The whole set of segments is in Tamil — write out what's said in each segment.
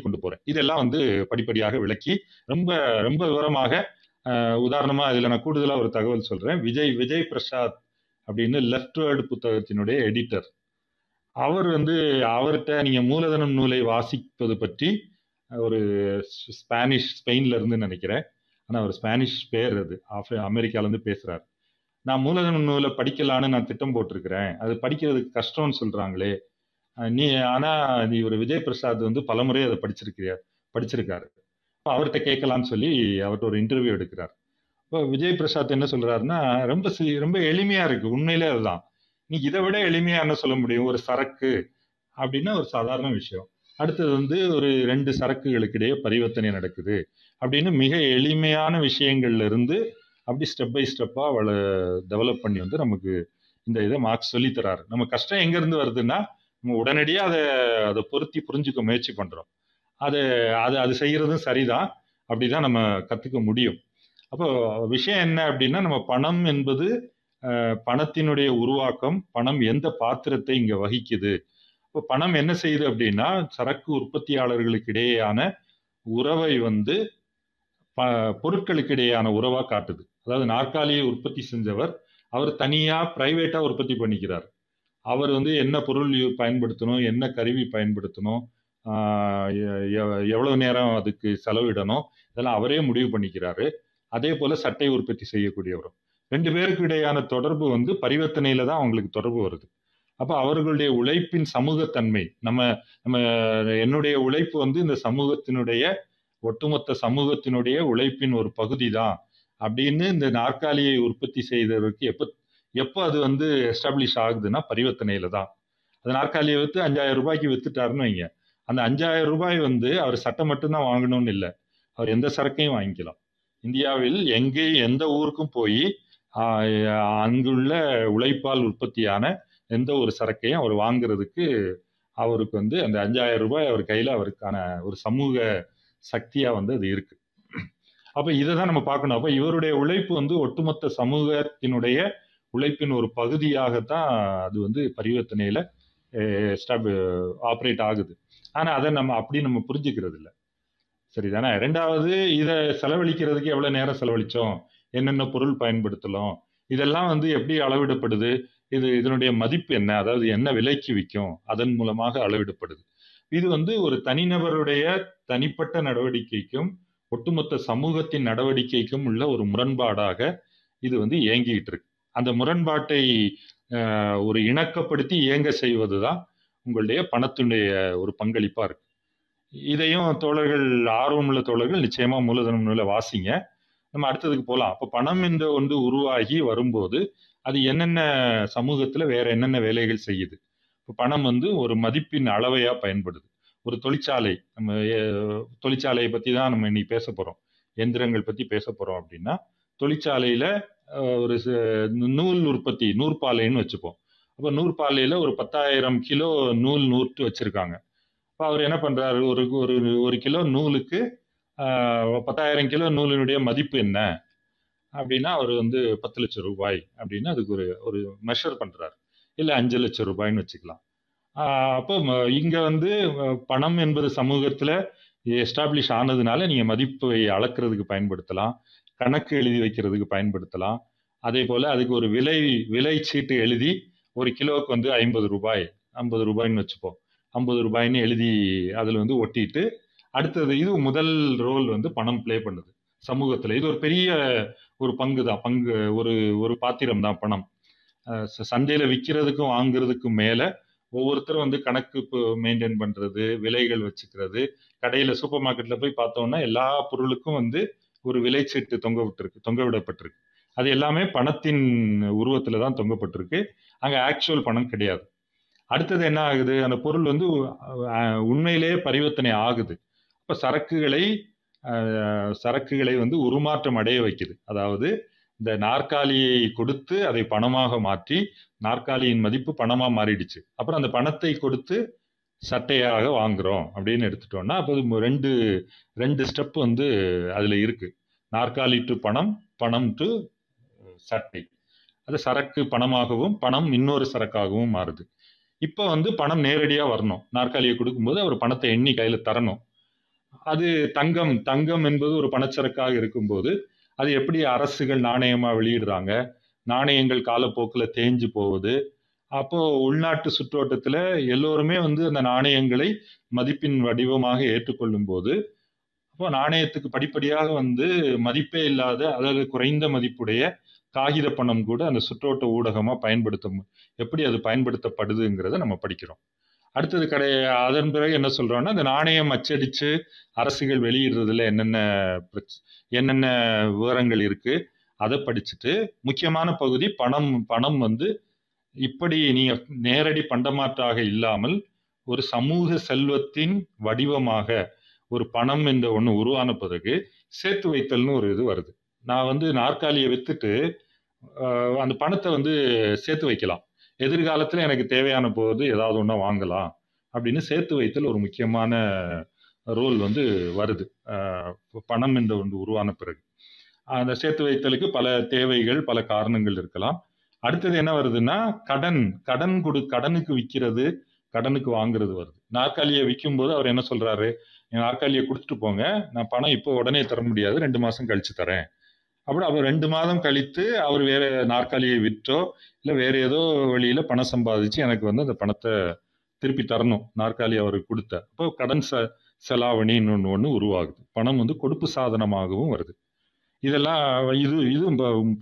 கொண்டு போறேன். இதெல்லாம் வந்து படிப்படியாக விளக்கி ரொம்ப ரொம்ப விவரமாக உதாரணமா இதுல நான் கூடுதலா ஒரு தகவல் சொல்றேன். விஜய் விஜய் பிரசாத் அப்படின்னு லெஃப்ட் வேர்டு புத்தகத்தினுடைய எடிட்டர். அவர் வந்து அவர்கிட்ட நீங்க மூலதனம் நூலை வாசிப்பது பற்றி ஒரு ஸ்பானிஷ் ஸ்பெயின்ல இருந்து நினைக்கிறேன். ஆனா அவர் ஸ்பானிஷ் பேர் அது. அமெரிக்கால இருந்து பேசுறாரு. நான் மூலதனம் நூலை படிக்கலான்னு நான் திட்டம் போட்டிருக்கிறேன். அது படிக்கிறதுக்கு கஷ்டம்னு சொல்றாங்களே நீ ஆனா நீ ஒரு விஜய் பிரசாத் வந்து பலமுறை அதை படிச்சிருக்கிறார் படிச்சிருக்காரு. அப்ப அவர்கிட்ட கேட்கலாம்னு சொல்லி அவர்கிட்ட ஒரு இன்டர்வியூ எடுக்கிறார். இப்போ விஜய் பிரசாத் என்ன சொல்றாருன்னா ரொம்ப சி- ரொம்ப எளிமையா இருக்கு. உண்மையிலே அதுதான். நீ இதை விட எளிமையா என்ன சொல்ல முடியும். ஒரு சரக்கு அப்படின்னா ஒரு சாதாரண விஷயம். அடுத்தது வந்து ஒரு ரெண்டு சரக்குகளுக்கு இடையே பரிவர்த்தனை நடக்குது அப்படின்னு மிக எளிமையான விஷயங்கள்ல இருந்து அப்படி ஸ்டெப் பை ஸ்டெப்பா அவளை டெவலப் பண்ணி வந்து நமக்கு இந்த இதை மார்க்ஸ் சொல்லித்தராரு நம்ம கஷ்டம் எங்க இருந்து வருதுன்னா உடனடியாக அதை அதை பொருத்தி புரிஞ்சுக்க முயற்சி பண்ணுறோம் அது அது அது செய்கிறதும் சரிதான். அப்படிதான் நம்ம கற்றுக்க முடியும். அப்போ விஷயம் என்ன அப்படின்னா நம்ம பணம் என்பது பணத்தினுடைய உருவாக்கம் பணம் எந்த பாத்திரத்தை இங்கே வகிக்குது? இப்போ பணம் என்ன செய்யுது அப்படின்னா சரக்கு உற்பத்தியாளர்களுக்கு இடையேயான உறவை வந்து ப- பொருட்களுக்கு இடையேயான காட்டுது. அதாவது நாற்காலியை உற்பத்தி செஞ்சவர் அவர் தனியாக ப்ரைவேட்டாக உற்பத்தி பண்ணிக்கிறார். அவர் வந்து என்ன பொருள் பயன்படுத்தணும் என்ன கருவி பயன்படுத்தணும் எவ்வளவு நேரம் அதுக்கு செலவிடணும் இதெல்லாம் அவரே முடிவு பண்ணிக்கிறாரு. அதே போல சட்டை உற்பத்தி செய்யக்கூடியவரும். ரெண்டு பேருக்கு இடையான தொடர்பு வந்து பரிவர்த்தனையில தான் அவங்களுக்கு தொடர்பு வருது. அப்போ அவர்களுடைய உழைப்பின் சமூகத்தன்மை நம்ம நம்ம என்னுடைய உழைப்பு வந்து இந்த சமூகத்தினுடைய ஒட்டுமொத்த சமூகத்தினுடைய உழைப்பின் ஒரு பகுதி தான் அப்படின்னு இந்த நாற்காலியை உற்பத்தி செய்ததற்கு எப்போ எப்போ அது வந்து எஸ்டாப்ளிஷ் ஆகுதுன்னா பரிவர்த்தனையில தான். அது நாற்காலியை வித்து அஞ்சாயிரம் ரூபாய்க்கு வித்துட்டாருன்னு வைங்க. அந்த அஞ்சாயிரம் ரூபாய் வந்து அவர் சட்டை மட்டும்தான் வாங்கணும்னு இல்லை. அவர் எந்த சரக்கையும் வாங்கிக்கலாம். இந்தியாவில் எங்கே எந்த ஊருக்கும் போய் அங்குள்ள உழைப்பால் உற்பத்தியான எந்த ஒரு சரக்கையும் அவர் வாங்குறதுக்கு அவருக்கு வந்து அந்த அஞ்சாயிரம் ரூபாய் அவர் கையில் அவருக்கான ஒரு சமூக சக்தியாக வந்து அது இருக்கு. அப்போ இதை தான் நம்ம பார்க்கணும். அப்போ இவருடைய உழைப்பு வந்து ஒட்டுமொத்த சமூகத்தினுடைய உழைப்பின் ஒரு பகுதியாகத்தான் அது வந்து பரிவர்த்தனையில் ஆப்ரேட் ஆகுது. ஆனால் அதை நம்ம அப்படி நம்ம புரிஞ்சுக்கிறது இல்லை சரிதானே? ரெண்டாவது இதை செலவழிக்கிறதுக்கு எவ்வளோ நேரம் செலவழித்தோம்? என்னென்ன பொருள் பயன்படுத்தலாம்? இதெல்லாம் வந்து எப்படி அளவிடப்படுது? இது இதனுடைய மதிப்பு என்ன? அதாவது என்ன விலைக்கு விற்கும்? அதன் மூலமாக அளவிடப்படுது. இது வந்து ஒரு தனிநபருடைய தனிப்பட்ட நடவடிக்கைக்கும் ஒட்டுமொத்த சமூகத்தின் நடவடிக்கைக்கும் உள்ள ஒரு முரண்பாடாக இது வந்து இயங்கிக்கிட்டு இருக்கு. அந்த முரண்பாட்டை ஒரு இணக்கப்படுத்தி இயங்க செய்வதுதான் உங்களுடைய பணத்தினுடைய ஒரு பங்களிப்பாக இருக்கு. இதையும் தோழர்கள் ஆர்வமுள்ள தோழர்கள் நிச்சயமாக மூலதனம் நூலை வாசிங்க. நம்ம அடுத்ததுக்கு போகலாம் அப்போ பணம் என்ற ஒன்று உருவாகி வரும்போது அது என்னென்ன சமூகத்தில் வேற என்னென்ன வேலைகள் செய்யுது? இப்போ பணம் வந்து ஒரு மதிப்பின் அளவையாக பயன்படுது. ஒரு தொழிற்சாலை நம்ம தொழிற்சாலையை பற்றி தான் நம்ம இன்னைக்கு பேச போகிறோம் எந்திரங்கள் பற்றி பேச போகிறோம் அப்படின்னா தொழிற்சாலையில் ஒரு நூல் உற்பத்தி நூற்பாலைன்னு வச்சுப்போம். அப்போ நூற்பாலையில ஒரு பத்தாயிரம் கிலோ நூல் நூற்று வச்சிருக்காங்க. அப்போ அவர் என்ன பண்றாரு? ஒரு ஒரு ஒரு கிலோ நூலுக்கு ஆஹ், பத்தாயிரம் கிலோ நூலினுடைய மதிப்பு என்ன? அப்படின்னா அவர் வந்து பத்து லட்சம் ரூபாய் அப்படின்னு அதுக்கு ஒரு ஒரு மெஷர் பண்றாரு. இல்ல அஞ்சு லட்சம் ரூபாய்ன்னு வச்சுக்கலாம். ஆஹ், அப்போ இங்கே இங்க வந்து பணம் என்பது சமூகத்துல எஸ்டாப்ளிஷ் ஆனதுனால நீங்க மதிப்பை அளக்கிறதுக்கு பயன்படுத்தலாம். கணக்கு எழுதி வைக்கிறதுக்கு பயன்படுத்தலாம். அதே போல அதுக்கு ஒரு விலை விலை சீட்டு எழுதி ஒரு கிலோவுக்கு வந்து ஐம்பது ரூபாய். ஐம்பது ரூபாய்ன்னு வச்சுப்போம் ஐம்பது ரூபாய்ன்னு எழுதி அதில் வந்து ஒட்டிட்டு அடுத்தது இது முதல் ரோல் வந்து பணம் ப்ளே பண்ணுது. சமூகத்தில். இது ஒரு பெரிய ஒரு பங்கு தான் பங்கு ஒரு ஒரு பாத்திரம் தான் பணம். சந்தையில் ச- விற்கிறதுக்கும் வாங்குறதுக்கும் மேலே ஒவ்வொருத்தரும் வந்து கணக்கு மெயின்டைன் பண்ணுறது விலைகள் வச்சுக்கிறது. கடையில் சூப்பர் மார்க்கெட்டில் போய் பார்த்தோம்னா எல்லா பொருளுக்கும் வந்து ஒரு விலைச்சீட்டு தொங்க விட்டுருக்கு தொங்க விடப்பட்டிருக்கு அது எல்லாமே பணத்தின் உருவத்தில் தான் தொங்கப்பட்டிருக்கு. அங்கே ஆக்சுவல் பணம் கிடையாது. அடுத்தது என்ன ஆகுது? அந்த பொருள் வந்து உண்மையிலேயே பரிவர்த்தனை ஆகுது. அப்போ சரக்குகளை சரக்குகளை வந்து உருமாற்றம் அடைய வைக்குது. அதாவது இந்த நாற்காலியை கொடுத்து அதை பணமாக மாற்றி நாற்காலியின் மதிப்பு பணமாக மாறிடுச்சு. அப்புறம் அந்த பணத்தை கொடுத்து சட்டையாக வாங்குகிறோம் அப்படின்னு எடுத்துட்டோம்னா அப்போ ரெண்டு ரெண்டு ஸ்டெப் வந்து அதில் இருக்குது நாற்காலி டு பணம் பணம் டு சட்டை. அது சரக்கு பணமாகவும் பணம் இன்னொரு சரக்காகவும் மாறுது. இப்போ வந்து பணம் நேரடியாக வரணும். நாற்காலியை கொடுக்கும்போது அவர் பணத்தை எண்ணி கையில் தரணும். அது தங்கம் தங்கம் என்பது ஒரு பணச்சரக்காக இருக்கும்போது அது எப்படி அரசுகள் நாணயமாக வெளியிடுறாங்க? நாணயங்கள் காலப்போக்கில் தேஞ்சு போகுது. அப்போ உள்நாட்டு சுற்றோட்டத்துல எல்லோருமே வந்து அந்த நாணயங்களை மதிப்பின் வடிவமாக ஏற்றுக்கொள்ளும் போது அப்போ நாணயத்துக்கு படிப்படியாக வந்து மதிப்பே இல்லாத அதாவது குறைந்த மதிப்புடைய காகித பணம் கூட அந்த சுற்றோட்ட ஊடகமா பயன்படுத்த எப்படி அது பயன்படுத்தப்படுதுங்கிறத நம்ம படிக்கிறோம். அடுத்தது கடை அதன் பிறகு என்ன சொல்றோம்னா இந்த நாணயம் அச்சடிச்சு அரசுகள் வெளியிடுறதுல என்னென்ன என்னென்ன விவரங்கள் இருக்கு அதை படிச்சுட்டு முக்கியமான பகுதி பணம் பணம் வந்து இப்படி நீங்க நேரடி பண்டமாற்றாக இல்லாமல் ஒரு சமூக செல்வத்தின் வடிவமாக ஒரு பணம் என்ற ஒன்று உருவான பிறகு சேர்த்து வைத்தல்னு ஒரு இது வருது. நான் வந்து நாற்காலியை வித்துட்டு அந்த பணத்தை வந்து சேர்த்து வைக்கலாம். எதிர்காலத்தில் எனக்கு தேவையான போது ஏதாவது ஒன்றா வாங்கலாம் அப்படின்னு சேர்த்து வைத்தல் ஒரு முக்கியமான ரோல் வந்து வருது. பணம் என்ற ஒன்று உருவான பிறகு. அந்த சேர்த்து வைத்தலுக்கு பல தேவைகள் பல காரணங்கள் இருக்கலாம். அடுத்தது என்ன வருதுன்னா கடன் கடன் கொடு கடனுக்கு விற்கிறது கடனுக்கு வாங்குறது வருது. நாற்காலியை விற்கும் போது அவர் என்ன சொல்றாரு? நாற்காலியை கொடுத்துட்டு போங்க நான் பணம் இப்போ உடனே தர முடியாது ரெண்டு மாசம் கழிச்சு தரேன். அப்படி அவர் ரெண்டு மாதம் கழித்து அவர் வேற நாற்காலியை விற்றோ இல்லை வேற ஏதோ வழியில பணம் சம்பாதிச்சு எனக்கு வந்து அந்த பணத்தை திருப்பி தரணும் நாற்காலி அவருக்கு கொடுத்த. அப்போ கடன் ச செலாவணின்னு ஒன்று ஒன்று உருவாகுது. பணம் வந்து கொடுப்பு சாதனமாகவும் வருது. இதெல்லாம் இது இது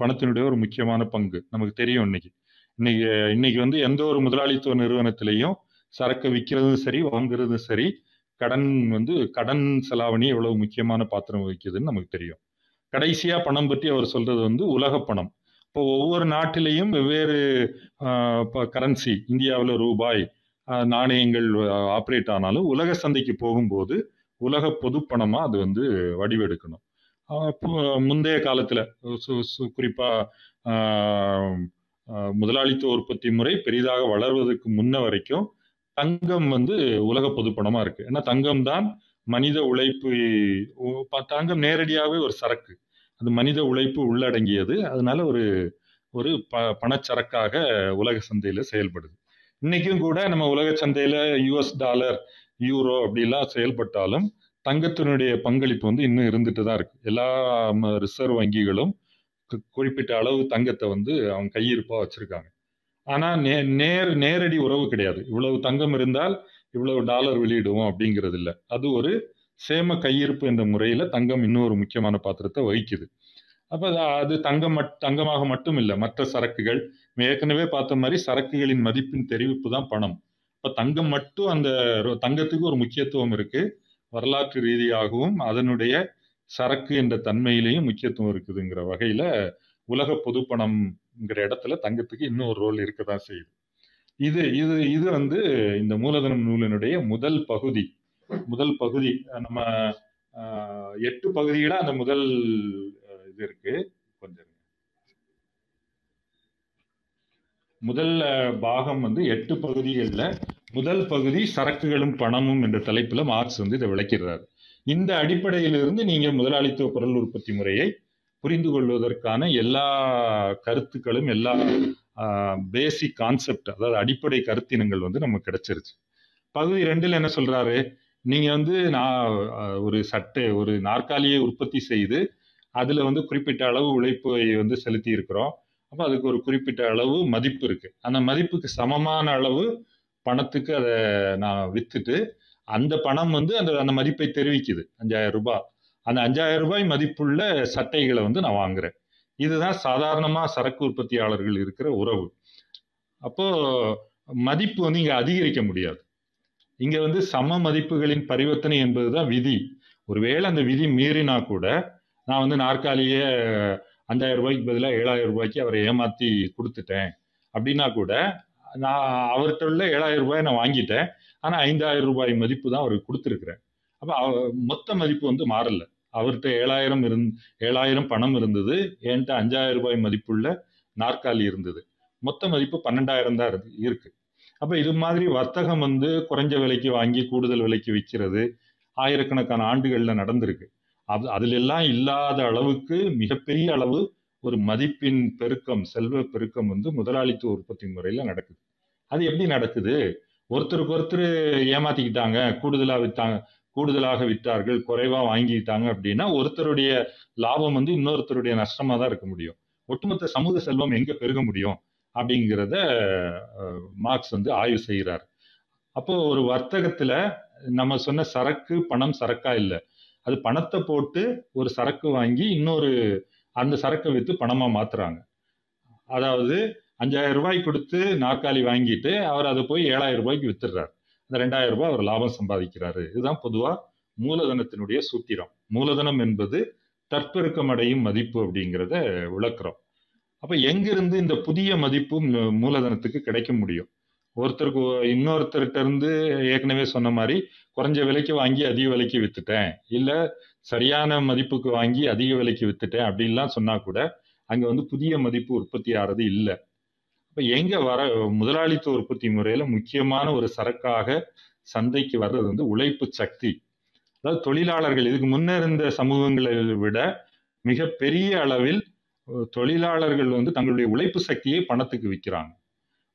பணத்தினுடைய ஒரு முக்கியமான பங்கு. நமக்கு தெரியும் இன்னைக்கு. இன்னைக்கு இன்னைக்கு வந்து எந்த ஒரு முதலாளித்துவ நிறுவனத்திலையும் சரக்கு விற்கிறதும் சரி வாங்குறதும் சரி கடன் வந்து கடன் செலாவணி எவ்வளவு முக்கியமான பாத்திரம் வகிக்குதுன்னு நமக்கு தெரியும். கடைசியா பணம் பற்றி அவர் சொல்றது வந்து உலக பணம். இப்போ ஒவ்வொரு நாட்டிலையும் வெவ்வேறு கரன்சி இந்தியாவில் ரூபாய் நாணயங்கள் ஆப்ரேட் ஆனாலும் உலக சந்தைக்கு போகும்போது உலக பொது பணமாக அது வந்து வடிவெடுக்கணும். முந்தைய காலத்துல குறிப்பா முதலாளித்துவ உற்பத்தி முறை பெரிதாக வளர்வதற்கு முன்ன வரைக்கும் தங்கம் வந்து உலக பொதுப்பணமா இருக்கு. ஏன்னா தங்கம் தான் மனித உழைப்பு தங்கம் நேரடியாகவே ஒரு சரக்கு. அது மனித உழைப்பு உள்ளடங்கியது. அதனால ஒரு ஒரு ப பணச்சரக்காக உலக சந்தையில செயல்படுது. இன்னைக்கும் கூட நம்ம உலக சந்தையில யூஎஸ் டாலர் யூரோ அப்படிலாம் செயல்பட்டாலும் தங்கத்தினுடைய பங்களிப்பு வந்து இன்னும் இருந்துட்டு தான் இருக்கு. எல்லா ரிசர்வ் வங்கிகளும் குறிப்பிட்ட அளவு தங்கத்தை வந்து அவங்க கையிருப்பாக வச்சிருக்காங்க. ஆனால் நே நேர் நேரடி உறவு கிடையாது. இவ்வளவு தங்கம் இருந்தால் இவ்வளவு டாலர் வெளியிடுவோம் அப்படிங்கிறது இல்லை. அது ஒரு சேம கையிருப்பு என்ற முறையில் தங்கம் இன்னும் ஒரு முக்கியமான பாத்திரத்தை வகிக்குது. அப்போ அது தங்கம் மட் தங்கமாக மட்டும் இல்லை மற்ற சரக்குகள் ஏற்கனவே பார்த்த மாதிரி சரக்குகளின் மதிப்பின் தெரிவிப்பு தான் பணம். இப்போ தங்கம் மட்டும் அந்த தங்கத்துக்கு ஒரு முக்கியத்துவம் இருக்குது வரலாற்று ரீதியாகவும் அதனுடைய சரக்கு என்ற தன்மையிலையும் முக்கியத்துவம் இருக்குதுங்கிற வகையில உலக பொதுப்பணம்ங்கிற இடத்துல தங்கத்துக்கு இன்னும் ஒரு ரோல் இருக்கதான் செய்யுது. இது இது இது வந்து இந்த மூலதனம் நூலினுடைய முதல் பகுதி. முதல் பகுதி. நம்ம எட்டு பகுதியில அந்த முதல் இது இருக்கு. கொஞ்சம் முதல் பாகம் வந்து எட்டு பகுதிகளில் முதல் பகுதி சரக்குகளும் பணமும் என்ற தலைப்பில் மார்க்ஸ் வந்து இதை விளக்கிறார் இந்த அடிப்படையிலிருந்து நீங்கள் முதலாளித்துவ பொருள் உற்பத்தி முறையை புரிந்து கொள்வதற்கான எல்லா கருத்துக்களும் எல்லா பேசிக் கான்செப்ட் அதாவது அடிப்படை கருத்தினங்கள் வந்து நமக்கு கிடைச்சிருச்சு. பகுதி ரெண்டில் என்ன சொல்றாரு? நீங்க வந்து நான் ஒரு சட்டை ஒரு நாற்காலியை உற்பத்தி செய்து அதுல வந்து குறிப்பிட்ட அளவு உழைப்பை வந்து செலுத்தி இருக்கிறோம் அப்போ அதுக்கு ஒரு குறிப்பிட்ட அளவு மதிப்பு இருக்கு. அந்த மதிப்புக்கு சமமான அளவு பணத்துக்கு அதை நான் வித்துட்டு அந்த பணம் வந்து அந்த அந்த மதிப்பை தெரிவிக்குது. அஞ்சாயிரம் ரூபாய். அந்த அஞ்சாயிரம் ரூபாய் மதிப்புள்ள சட்டைகளை வந்து நான் வாங்குறேன். இதுதான் சாதாரணமாக சரக்கு உற்பத்தியாளர்கள் இருக்கிற உறவு. அப்போது மதிப்பு வந்து இங்கே அதிகரிக்க முடியாது. இங்கே வந்து சம மதிப்புகளின் பரிவர்த்தனை என்பது தான் விதி. ஒருவேளை அந்த விதி மீறினா கூட நான் வந்து நாற்காலியே அஞ்சாயிரம் ரூபாய்க்கு பதிலாக ஏழாயிரம் ரூபாய்க்கு அவரை ஏமாற்றி கொடுத்துட்டேன். அப்படின்னா கூட நான் அவர்கிட்ட உள்ள ஏழாயிரம் ரூபாய் நான் வாங்கிட்டேன். ஆனால் ஐந்தாயிரம் ரூபாய் மதிப்பு தான் அவருக்கு கொடுத்துருக்குறேன். அப்போ மொத்த மதிப்பு வந்து மாறல. அவர்கிட்ட ஏழாயிரம் இருந் ஏழாயிரம் பணம் இருந்தது. என்கிட்ட அஞ்சாயிரம் ரூபாய் மதிப்புள்ள நாற்காலி இருந்தது. மொத்த மதிப்பு பன்னெண்டாயிரம் தான் இருக்கு அப்போ இது மாதிரி வர்த்தகம் வந்து குறைஞ்ச விலைக்கு வாங்கி கூடுதல் விலைக்கு விற்கிறது ஆயிரக்கணக்கான ஆண்டுகளில் நடந்திருக்கு. அது அதிலெல்லாம் இல்லாத அளவுக்கு மிகப்பெரிய அளவு ஒரு மதிப்பின் பெருக்கம் செல்வ பெருக்கம் வந்து முதலாளித்துவ உற்பத்தி முறையில் நடக்குது. அது எப்படி நடக்குது? ஒருத்தருக்கு ஒருத்தர் ஏமாத்திக்கிட்டாங்க கூடுதலாக வித்தாங்க கூடுதலாக விற்றார்கள் குறைவாக வாங்கிட்டாங்க அப்படின்னா ஒருத்தருடைய லாபம் வந்து இன்னொருத்தருடைய நஷ்டமாக தான் இருக்க முடியும். ஒட்டுமொத்த சமூக செல்வம் எங்கே பெருக முடியும்? அப்படிங்கிறத மார்க்ஸ் வந்து ஆய்வு செய்கிறார். அப்போ ஒரு வர்த்தகத்தில் நம்ம சொன்ன சரக்கு பணம் சரக்கா இல்லை. அது பணத்தை போட்டு ஒரு சரக்கு வாங்கி இன்னொரு அந்த சரக்கை விற்று பணமாக மாற்றுறாங்க அதாவது அஞ்சாயிரம் ரூபாய் கொடுத்து நாற்காலி வாங்கிட்டு அவர் அதை போய் ஏழாயிரம் ரூபாய்க்கு வித்துடுறாரு. அந்த ரெண்டாயிரம் ரூபாய் அவர் லாபம் சம்பாதிக்கிறாரு. இதுதான் பொதுவாக மூலதனத்தினுடைய சூத்திரம். மூலதனம் என்பது தற்பெருக்கம் அடையும் மதிப்பு அப்படிங்கிறத விளக்குறோம். அப்போ எங்கிருந்து இந்த புதிய மதிப்பு மூலதனத்துக்கு கிடைக்க முடியும்? ஒருத்தருக்கு இன்னொருத்தர்கிட்ட இருந்து ஏற்கனவே சொன்ன மாதிரி குறைஞ்ச விலைக்கு வாங்கி அதிக விலைக்கு வித்துட்டேன். இல்லை சரியான மதிப்புக்கு வாங்கி அதிக விலைக்கு வித்துட்டேன் அப்படின்லாம் சொன்னா கூட அங்க வந்து புதிய மதிப்பு உற்பத்தி ஆறது இல்லை. அப்ப எங்க வர முதலாளித்துவ உற்பத்தி முறையில முக்கியமான ஒரு சரக்காக சந்தைக்கு வர்றது வந்து உழைப்பு சக்தி. அதாவது தொழிலாளர்கள் இதுக்கு முன்ன இருந்த சமூகங்களை விட மிக பெரிய அளவில் தொழிலாளர்கள் வந்து தங்களுடைய உழைப்பு சக்தியை பணத்துக்கு விற்கிறாங்க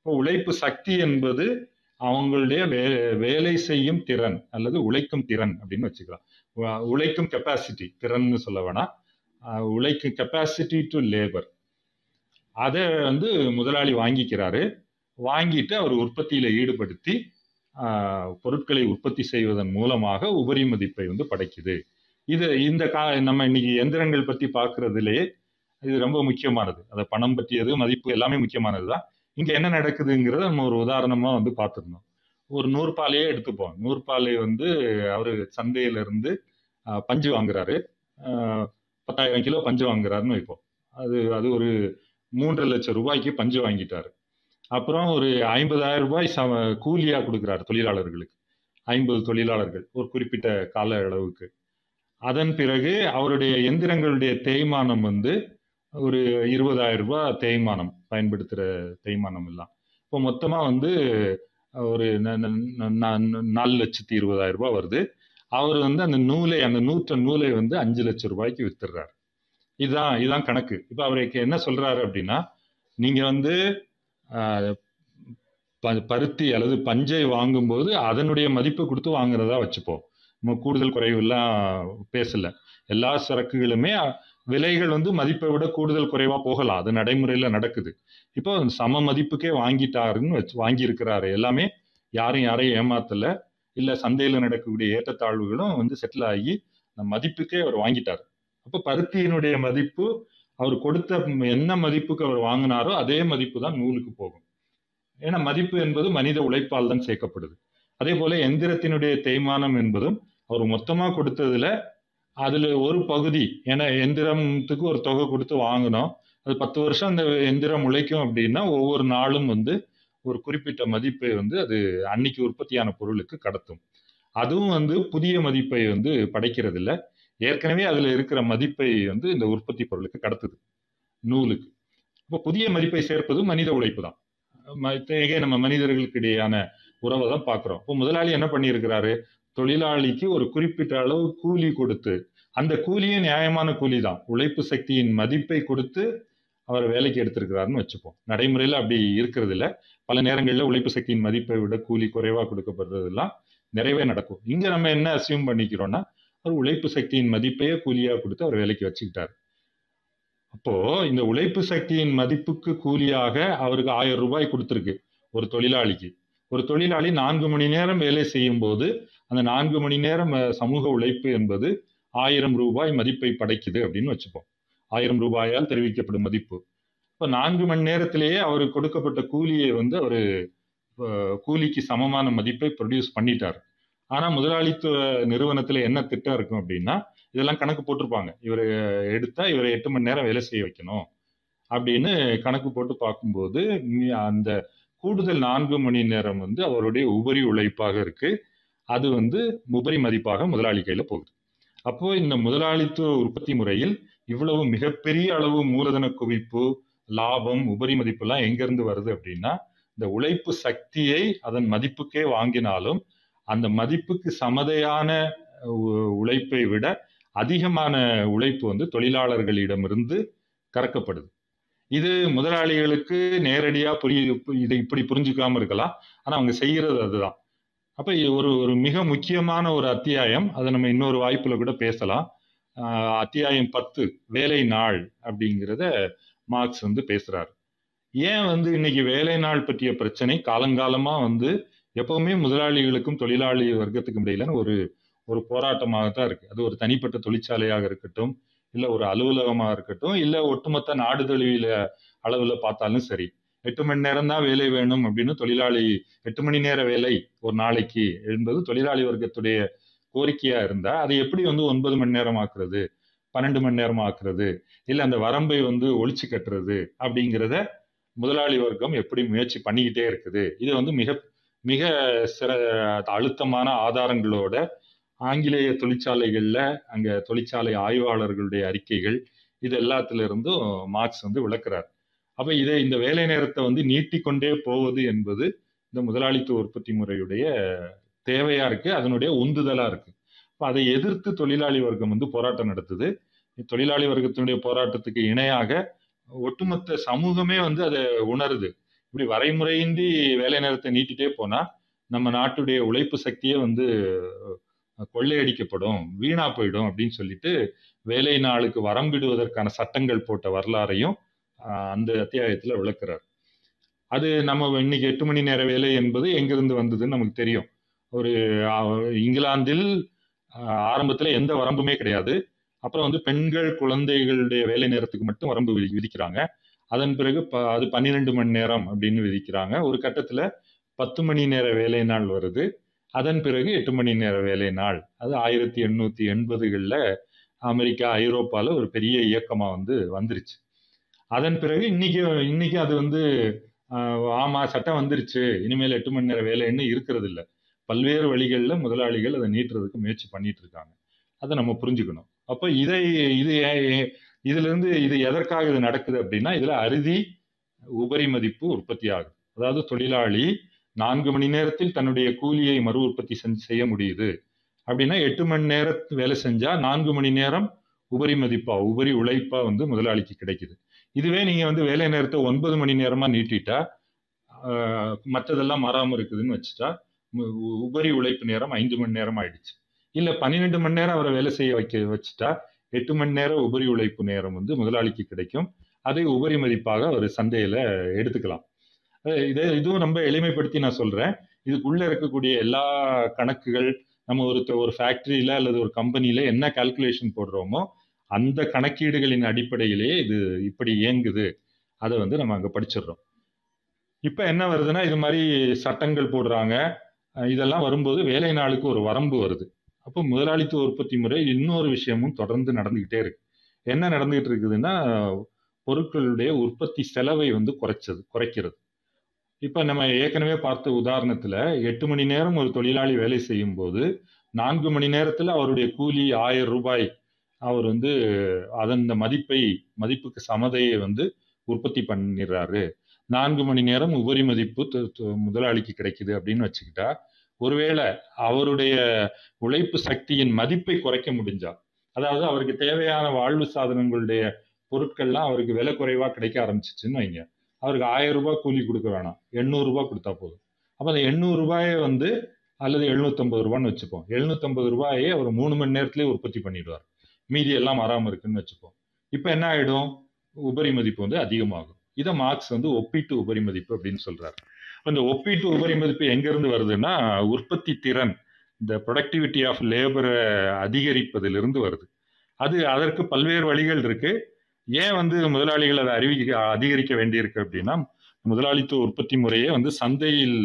உழைப்பு சக்தி என்பது அவங்களுடைய வே வேலை செய்யும் திறன் அல்லது உழைக்கும் திறன் அப்படின்னு வச்சுக்கலாம். உழைக்கும் கெப்பாசிட்டி திறன்னு சொல்ல வேணாம் உழைக்கும் கெப்பாசிட்டி டு லேபர் அதை வந்து முதலாளி வாங்கிக்கிறாரு. வாங்கிட்டு அவர் உற்பத்தியில ஈடுபடுத்தி பொருட்களை உற்பத்தி செய்வதன் மூலமாக உபரி மதிப்பை வந்து படைக்குது. இது இந்த கா நம்ம இன்னைக்கு எந்திரங்கள் பத்தி பார்க்கறதுலயே இது ரொம்ப முக்கியமானது. அதை பணம் பற்றியது மதிப்பு எல்லாமே முக்கியமானது தான் இங்க என்ன நடக்குதுங்கிறத நம்ம ஒரு உதாரணமா வந்து பார்த்துருந்தோம் ஒரு நூறுபாலையே எடுத்துப்போம். நூற்பாலை வந்து அவரு சந்தையிலேருந்து பஞ்சு வாங்குறாரு. பத்தாயிரம் கிலோ பஞ்சு வாங்குறாருன்னு வைப்போம். அது அது ஒரு மூன்றரை லட்சம் ரூபாய்க்கு பஞ்சு வாங்கிட்டாரு. அப்புறம் ஒரு ஐம்பதாயிரம் ரூபாய் ச கூலியாக கொடுக்குறாரு தொழிலாளர்களுக்கு. ஐம்பது தொழிலாளர்கள் ஒரு குறிப்பிட்ட கால அளவுக்கு. அதன் பிறகு அவருடைய எந்திரங்களுடைய தேய்மானம் வந்து ஒரு இருபதாயிரம் ரூபாய் தேய்மானம் பயன்படுத்துகிற தேய்மானம் எல்லாம். இப்போ மொத்தமாக வந்து ஒரு நாலு லட்சத்தி இருபதாயிரம் ரூபாய் வருது. அவர் வந்து அந்த நூலை அந்த நூற்ற நூலை வந்து அஞ்சு லட்சம் ரூபாய்க்கு வித்துடுறாரு. இதுதான் இதுதான் கணக்கு. இப்போ அவருக்கு என்ன சொல்றாரு அப்படின்னா நீங்க வந்து ப- பருத்தி அல்லது பஞ்சை வாங்கும்போது அதனுடைய மதிப்பு கொடுத்து வாங்குறதா வச்சுப்போம் நம்ம கூடுதல் குறைவுலாம் பேசல. எல்லா சரக்குகளுமே விலைகள் வந்து மதிப்பை விட கூடுதல் குறைவா போகலாம். அது நடைமுறையில நடக்குது. இப்போ சம மதிப்புக்கே வாங்கிட்டாருன்னு வச்சு வாங்கியிருக்கிறாரு. எல்லாமே யாரும் யாரையும் ஏமாத்தல. இல்ல சந்தையில நடக்கக்கூடிய ஏற்றத்தாழ்வுகளும் வந்து செட்டில் ஆகி அந்த மதிப்புக்கே அவர் வாங்கிட்டார். அப்ப பருத்தியினுடைய மதிப்பு அவர் கொடுத்த என்ன மதிப்புக்கு அவர் வாங்கினாரோ அதே மதிப்பு தான் நூலுக்கு போகும். ஏன்னா மதிப்பு என்பது மனித உழைப்பால் தான் சேர்க்கப்படுது. அதே போல எந்திரத்தினுடைய தேய்மானம் என்பதும் அவர் மொத்தமா கொடுத்ததுல அதில் ஒரு பகுதி ஏன்னா எந்திரத்துக்கு ஒரு தொகை கொடுத்து வாங்கினோம். அது பத்து வருஷம் அந்த எந்திரம் உழைக்கும் அப்படின்னா ஒவ்வொரு நாளும் வந்து ஒரு குறிப்பிட்ட மதிப்பை வந்து அது அன்னைக்கு உற்பத்தியான பொருளுக்கு கடத்தும். அதுவும் வந்து புதிய மதிப்பை வந்து படைக்கிறது இல்லை ஏற்கனவே அதில் இருக்கிற மதிப்பை வந்து இந்த உற்பத்தி பொருளுக்கு கடத்துது. நூலுக்கு. இப்போ புதிய மதிப்பை சேர்ப்பது மனித உழைப்பு தான். நம்ம மனிதர்களுக்கு இடையான உறவை தான் பார்க்குறோம். இப்போ முதலாளி என்ன பண்ணியிருக்கிறாரு? தொழிலாளிக்கு ஒரு குறிப்பிட்ட அளவு கூலி கொடுத்து அந்த கூலியும் நியாயமான கூலி தான் உழைப்பு சக்தியின் மதிப்பை கொடுத்து அவர் வேலைக்கு எடுத்திருக்கிறாருன்னு வச்சுப்போம். நடைமுறையில அப்படி இருக்கிறது இல்லை பல நேரங்களில் உழைப்பு சக்தியின் மதிப்பை விட கூலி குறைவா கொடுக்கப்படுறதெல்லாம் நிறைவே நடக்கும். இங்க நம்ம என்ன அசியூம் பண்ணிக்கிறோம்னா அவர் உழைப்பு சக்தியின் மதிப்பையே கூலியாக கொடுத்து அவர் வேலைக்கு வச்சுக்கிட்டாரு. அப்போ இந்த உழைப்பு சக்தியின் மதிப்புக்கு கூலியாக அவருக்கு ஆயிரம் ரூபாய் கொடுத்துருக்கு ஒரு தொழிலாளிக்கு. ஒரு தொழிலாளி நான்கு மணி நேரம் வேலை செய்யும் போது அந்த நான்கு மணி நேரம் சமூக உழைப்பு என்பது ஆயிரம் ரூபாய் மதிப்பை படைக்குது அப்படின்னு வச்சுப்போம். ஆயிரம் ரூபாயால் தெரிவிக்கப்படும் மதிப்பு. இப்போ நான்கு மணி நேரத்திலேயே அவருக்கு கொடுக்கப்பட்ட கூலியை வந்து அவர் கூலிக்கு சமமான மதிப்பை ப்ரொடியூஸ் பண்ணிட்டார். ஆனால் முதலாளித்துவ நிறுவனத்தில் என்ன திட்டம் இருக்கும் அப்படின்னா இதெல்லாம் கணக்கு போட்டிருப்பாங்க. இவர் எடுத்தால் இவரை எட்டு மணி நேரம் வேலை செய்ய வைக்கணும் அப்படின்னு கணக்கு போட்டு பார்க்கும்போது அந்த கூடுதல் நான்கு மணி நேரம் வந்து அவருடைய உபரி உழைப்பாக இருக்குது அது வந்து உபரி மதிப்பாக முதலாளி கையில் போகுது. அப்போ இந்த முதலாளித்துவ உற்பத்தி முறையில் இவ்வளவு மிகப்பெரிய அளவு மூலதன குவிப்பு லாபம் உபரி மதிப்புலாம் எங்கேருந்து வருது அப்படின்னா இந்த உழைப்பு சக்தியை அதன் மதிப்புக்கே வாங்கினாலும் அந்த மதிப்புக்கு சமதையான உழைப்பை விட அதிகமான உழைப்பு வந்து தொழிலாளர்களிடமிருந்து கறக்கப்படுது. இது முதலாளிகளுக்கு நேரடியாக புரிய இதை இப்படி புரிஞ்சுக்காம இருக்கலாம். ஆனால் அவங்க செய்கிறது அதுதான். அப்ப ஒரு ஒரு மிக முக்கியமான ஒரு அத்தியாயம். அதை நம்ம இன்னொரு வாய்ப்புல கூட பேசலாம். அத்தியாயம் பத்து வேலை நாள் அப்படிங்கிறத மார்க்ஸ் வந்து பேசுறாரு. ஏன் வந்து இன்னைக்கு வேலை நாள் பற்றிய பிரச்சனை? காலங்காலமா வந்து எப்பவுமே முதலாளிகளுக்கும் தொழிலாளி வர்க்கத்துக்கும் இடையிலன்னு ஒரு ஒரு போராட்டமாக தான் இருக்கு. அது ஒரு தனிப்பட்ட தொழிற்சாலையாக இருக்கட்டும் இல்லை ஒரு அலுவலகமாக இருக்கட்டும் இல்லை ஒட்டுமொத்த நாடு தழுவில அளவில் பார்த்தாலும் சரி. எட்டு மணி நேரம் தான் வேலை வேணும் அப்படின்னு தொழிலாளி எட்டு மணி நேர வேலை ஒரு நாளைக்கு என்பது தொழிலாளி வர்க்கத்துடைய கோரிக்கையா இருந்தா அதை எப்படி வந்து ஒன்பது மணி நேரம் ஆக்குறது பன்னெண்டு மணி நேரம் ஆக்குறது இல்ல அந்த வரம்பை வந்து ஒழிச்சு கட்டுறது அப்படிங்கிறத முதலாளி வர்க்கம் எப்படி முயற்சி பண்ணிக்கிட்டே இருக்குது. இது வந்து மிக மிக சிற அழுத்தமான ஆதாரங்களோட ஆங்கிலேய தொழிற்சாலைகளில் அங்கே தொழிற்சாலை ஆய்வாளர்களுடைய அறிக்கைகள் இது எல்லாத்துல இருந்தும் மார்க்ஸ் வந்து விளக்குறார். அப்ப இதை இந்த வேலை நேரத்தை வந்து நீட்டிக்கொண்டே போவது என்பது இந்த முதலாளித்துவ உற்பத்தி முறையுடைய தேவையா இருக்கு அதனுடைய உந்துதலா இருக்கு. இப்போ அதை எதிர்த்து தொழிலாளி வர்க்கம் வந்து போராட்டம் நடத்துது. தொழிலாளி வர்க்கத்தினுடைய போராட்டத்துக்கு இணையாக ஒட்டுமொத்த சமூகமே வந்து அதை உணருது. இப்படி வரைமுறையின்றி வேலை நேரத்தை நீட்டிட்டே போனால் நம்ம நாட்டுடைய உழைப்பு சக்தியே வந்து கொள்ளையடிக்கப்படும் வீணா போயிடும் அப்படின்னு சொல்லிட்டு வேலை நாளுக்கு வரம்பிடுவதற்கான சட்டங்கள் போட்ட வரலாறையும் அந்த அத்தியாயத்தில் விளக்குறார். அது நம்ம இன்னைக்கு எட்டு மணி நேர வேலை என்பது எங்கிருந்து வந்ததுன்னு நமக்கு தெரியும். ஒரு இங்கிலாந்தில் ஆரம்பத்தில் எந்த வரம்புமே கிடையாது. அப்புறம் வந்து பெண்கள் குழந்தைகளுடைய வேலை நேரத்துக்கு மட்டும் வரம்பு விதிக்கிறாங்க. அதன் பிறகு ப அது பன்னிரெண்டு மணி நேரம் அப்படின்னு விதிக்கிறாங்க. ஒரு கட்டத்தில் பத்து மணி நேர வேலை நாள் வருது. அதன் பிறகு எட்டு மணி நேர வேலை நாள். அது ஆயிரத்தி எண்ணூற்றி எண்பதுகளில் அமெரிக்கா ஐரோப்பாவில் ஒரு பெரிய இயக்கமாக வந்து வந்துருச்சு. அதன் பிறகு இன்னைக்கு இன்னைக்கு அது வந்து ஆமா சட்டம் வந்துருச்சு. இனிமேல் எட்டு மணி நேர வேலைன்னு இருக்கிறது இல்லை பல்வேறு வழிகளில் முதலாளிகள் அதை நீட்டுறதுக்கு முயற்சி பண்ணிட்டு இருக்காங்க. அதை நம்ம புரிஞ்சுக்கணும். அப்போ இதை இது இதுலேருந்து இது எதற்காக இது நடக்குது அப்படின்னா இதில் அறுதி உபரி மதிப்பு உற்பத்தி ஆகுது. அதாவது தொழிலாளி நான்கு மணி நேரத்தில் தன்னுடைய கூலியை மறு உற்பத்தி செய்ய முடியுது. அப்படின்னா எட்டு மணி நேரம் வேலை செஞ்சா நான்கு மணி நேரம் உபரி மதிப்பா உபரி உழைப்பா வந்து முதலாளிக்கு கிடைக்குது. இதுவே நீங்கள் வந்து வேலை நேரத்தை ஒன்பது மணி நேரமாக நீட்டிட்டா மற்றதெல்லாம் மாறாமல் இருக்குதுன்னு வச்சுட்டா உபரி உழைப்பு நேரம் ஐந்து மணி நேரம் ஆயிடுச்சு. இல்லை பன்னிரெண்டு மணி நேரம் அவரை வேலை செய்ய வைக்க வச்சுட்டா எட்டு மணி நேரம் உபரி உழைப்பு நேரம் வந்து முதலாளிக்கு கிடைக்கும். அதை உபரி மதிப்பாக அவர் சந்தையில் எடுத்துக்கலாம். இதை இதுவும் ரொம்ப எளிமைப்படுத்தி நான் சொல்கிறேன் இதுக்குள்ளே இருக்கக்கூடிய எல்லா கணக்குகள் நம்ம ஒருத்தர் ஒரு ஃபேக்ட்ரியில் அல்லது ஒரு கம்பெனியில் என்ன கால்குலேஷன் போடுறோமோ அந்த கணக்கீடுகளின் அடிப்படையிலேயே இது இப்படி இயங்குது. அதை வந்து நம்ம அங்கே படிச்சிடுறோம். இப்போ என்ன வருதுன்னா இது மாதிரி சட்டங்கள் போடுறாங்க. இதெல்லாம் வரும்போது வேலை நாளுக்கு ஒரு வரம்பு வருது. அப்போ முதலாளித்துவ உற்பத்தி முறை இன்னொரு விஷயமும் தொடர்ந்து நடந்துக்கிட்டே இருக்கு. என்ன நடந்துகிட்டு இருக்குதுன்னா பொருட்களுடைய உற்பத்தி செலவை வந்து குறைச்சது குறைக்கிறது. இப்போ நம்ம ஏற்கனவே பார்த்த உதாரணத்தில் எட்டு மணி நேரம் ஒரு தொழிலாளி வேலை செய்யும் போது நான்கு மணி நேரத்தில் அவருடைய கூலி ஆயிரம் ரூபாய் அவர் வந்து அதன் மதிப்பை மதிப்புக்கு சமதையை வந்து உற்பத்தி பண்ணிடுறாரு. நான்கு மணி நேரம் உபரி மதிப்பு முதலாளிக்கு கிடைக்குது அப்படின்னு வச்சுக்கிட்டா ஒருவேளை அவருடைய உழைப்பு சக்தியின் மதிப்பை குறைக்க முடிஞ்சா அதாவது அவருக்கு தேவையான வாழ்வு சாதனங்களுடைய பொருட்கள்லாம் அவருக்கு விலை குறைவாக கிடைக்க ஆரம்பிச்சிச்சுன்னு வைங்க. அவருக்கு ஆயிரம் ரூபாய் கூலி கொடுக்க வேணாம். எண்ணூறு ரூபாய் கொடுத்தா போதும். அப்போ அந்த எண்ணூறு ரூபாயை வந்து அல்லது எழுநூத்தம்பது ரூபான்னு வச்சுப்போம். எழுநூத்தம்பது ரூபாயை அவர் மூணு மணி நேரத்திலேயே உற்பத்தி பண்ணிடுவார். மீதி எல்லாம் மாறாமல் இருக்குன்னு வச்சுப்போம் இப்போ என்ன ஆகிடும் உபரி மதிப்பு வந்து அதிகமாகும். இதை மார்க்ஸ் வந்து ஒப்பீட்டு உபரி மதிப்பு அப்படின்னு சொல்றாரு. அந்த ஒப்பீட்டு உபரி மதிப்பு எங்கேருந்து வருதுன்னா உற்பத்தி திறன் இந்த ப்ரொடக்டிவிட்டி ஆஃப் லேபரை அதிகரிப்பதிலிருந்து வருது. அது அதற்கு பல்வேறு வழிகள் இருக்கு. ஏன் வந்து முதலாளிகள் அதை அறிவிக்க அதிகரிக்க வேண்டியிருக்கு அப்படின்னா முதலாளித்துவ உற்பத்தி முறையே வந்து சந்தையில்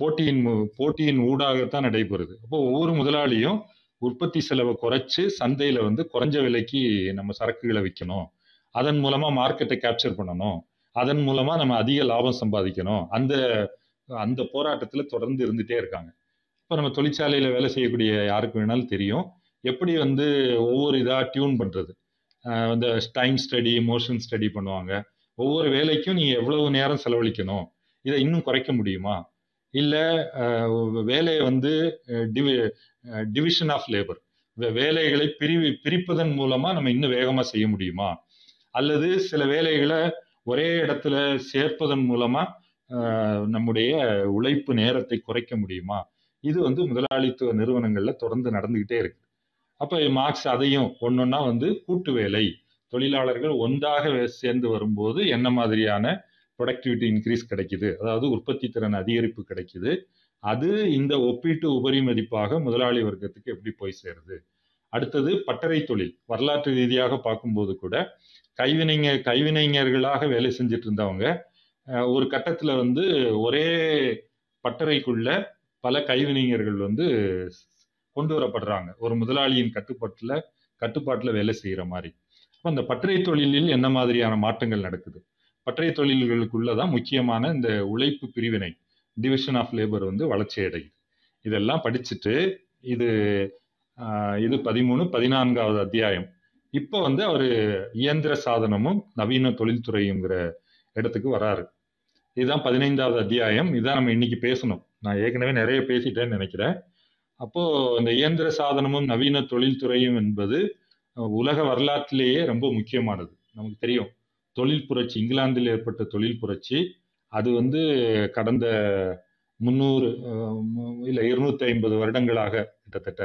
போட்டியின் போட்டியின் ஊடாகத்தான் நடைபெறுது. அப்போ ஒவ்வொரு முதலாளியும் உற்பத்தி செலவை குறைச்சு சந்தையில வந்து குறைஞ்ச விலைக்கு நம்ம சரக்குகளை விற்கணும் அதன் மூலமா மார்க்கெட்டை கேப்சர் பண்ணணும். அதன் மூலமா நம்ம அதிக லாபம் சம்பாதிக்கணும். அந்த அந்த போராட்டத்தில் தொடர்ந்து இருந்துட்டே இருக்காங்க. இப்போ நம்ம தொழிற்சாலையில் வேலை செய்யக்கூடிய யாருக்கு வேணாலும் தெரியும். எப்படி வந்து ஒவ்வொரு இதாக டியூன் பண்ணுறது இந்த டைம் ஸ்டடி மோஷன் ஸ்டடி பண்ணுவாங்க. ஒவ்வொரு வேலைக்கும் நீங்கள் எவ்வளவு நேரம் செலவழிக்கணும்? இதை இன்னும் குறைக்க முடியுமா? இல்லை வேலையை வந்து டிவி டிவிஷன் ஆஃப் லேபர் வேலைகளை பிரிவு பிரிப்பதன் மூலமாக நம்ம இன்னும் வேகமாக செய்ய முடியுமா? அல்லது சில வேலைகளை ஒரே இடத்துல சேர்ப்பதன் மூலமாக நம்முடைய உழைப்பு நேரத்தை குறைக்க முடியுமா? இது வந்து முதலாளித்துவ நிறுவனங்களில் தொடர்ந்து நடந்துக்கிட்டே இருக்கு. அப்போ மார்க்ஸ் அதையும் ஒன்னொன்னா வந்து கூட்டு வேலை. தொழிலாளர்கள் ஒன்றாக சேர்ந்து வரும்போது என்ன மாதிரியான ப்ரொடக்டிவிட்டி இன்க்ரீஸ் கிடைக்குது. அதாவது உற்பத்தி திறன் அதிகரிப்பு கிடைக்குது. அது இந்த ஒப்பீட்டு உபரி மதிப்பாக முதலாளி வர்க்கத்துக்கு எப்படி போய் சேருது? அடுத்தது பட்டறை தொழில். வரலாற்று ரீதியாக பார்க்கும்போது கூட கைவினைஞர் கைவினைஞர்களாக வேலை செஞ்சுட்டு இருந்தவங்க ஒரு கட்டத்தில் வந்து ஒரே பட்டறைக்குள்ள பல கைவினைஞர்கள் வந்து கொண்டு வரப்படுறாங்க. ஒரு முதலாளியின் கட்டுப்பாட்டில் கட்டுப்பாட்டில் வேலை செய்கிற மாதிரி. அப்போ அந்த பட்டறை தொழிலில் என்ன மாதிரியான மாற்றங்கள் நடக்குது? பட்டறை தொழில்களுக்குள்ளதான் முக்கியமான இந்த உழைப்பு பிரிவினை டிவிஷன் ஆஃப் லேபர் வந்து வளர்ச்சி அடையுது இதெல்லாம் படிச்சுட்டு இது இது பதிமூணு பதினான்காவது அத்தியாயம். இப்போ வந்து அவர் இயந்திர சாதனமும் நவீன தொழில்துறைங்கிற இடத்துக்கு வராரு. இதுதான் பதினைந்தாவது அத்தியாயம். இதான் நம்ம இன்னைக்கு பேசணும். நான் ஏற்கனவே நிறைய பேசிட்டேன்னு நினைக்கிறேன். அப்போ இந்த இயந்திர சாதனமும் நவீன தொழில்துறையும் என்பது உலக வரலாற்றிலேயே ரொம்ப முக்கியமானது. நமக்கு தெரியும். தொழில் புரட்சி இங்கிலாந்தில் ஏற்பட்ட தொழில் புரட்சி அது வந்து கடந்த முந்நூறு இல்லை இருநூத்தி ஐம்பது வருடங்களாக கிட்டத்தட்ட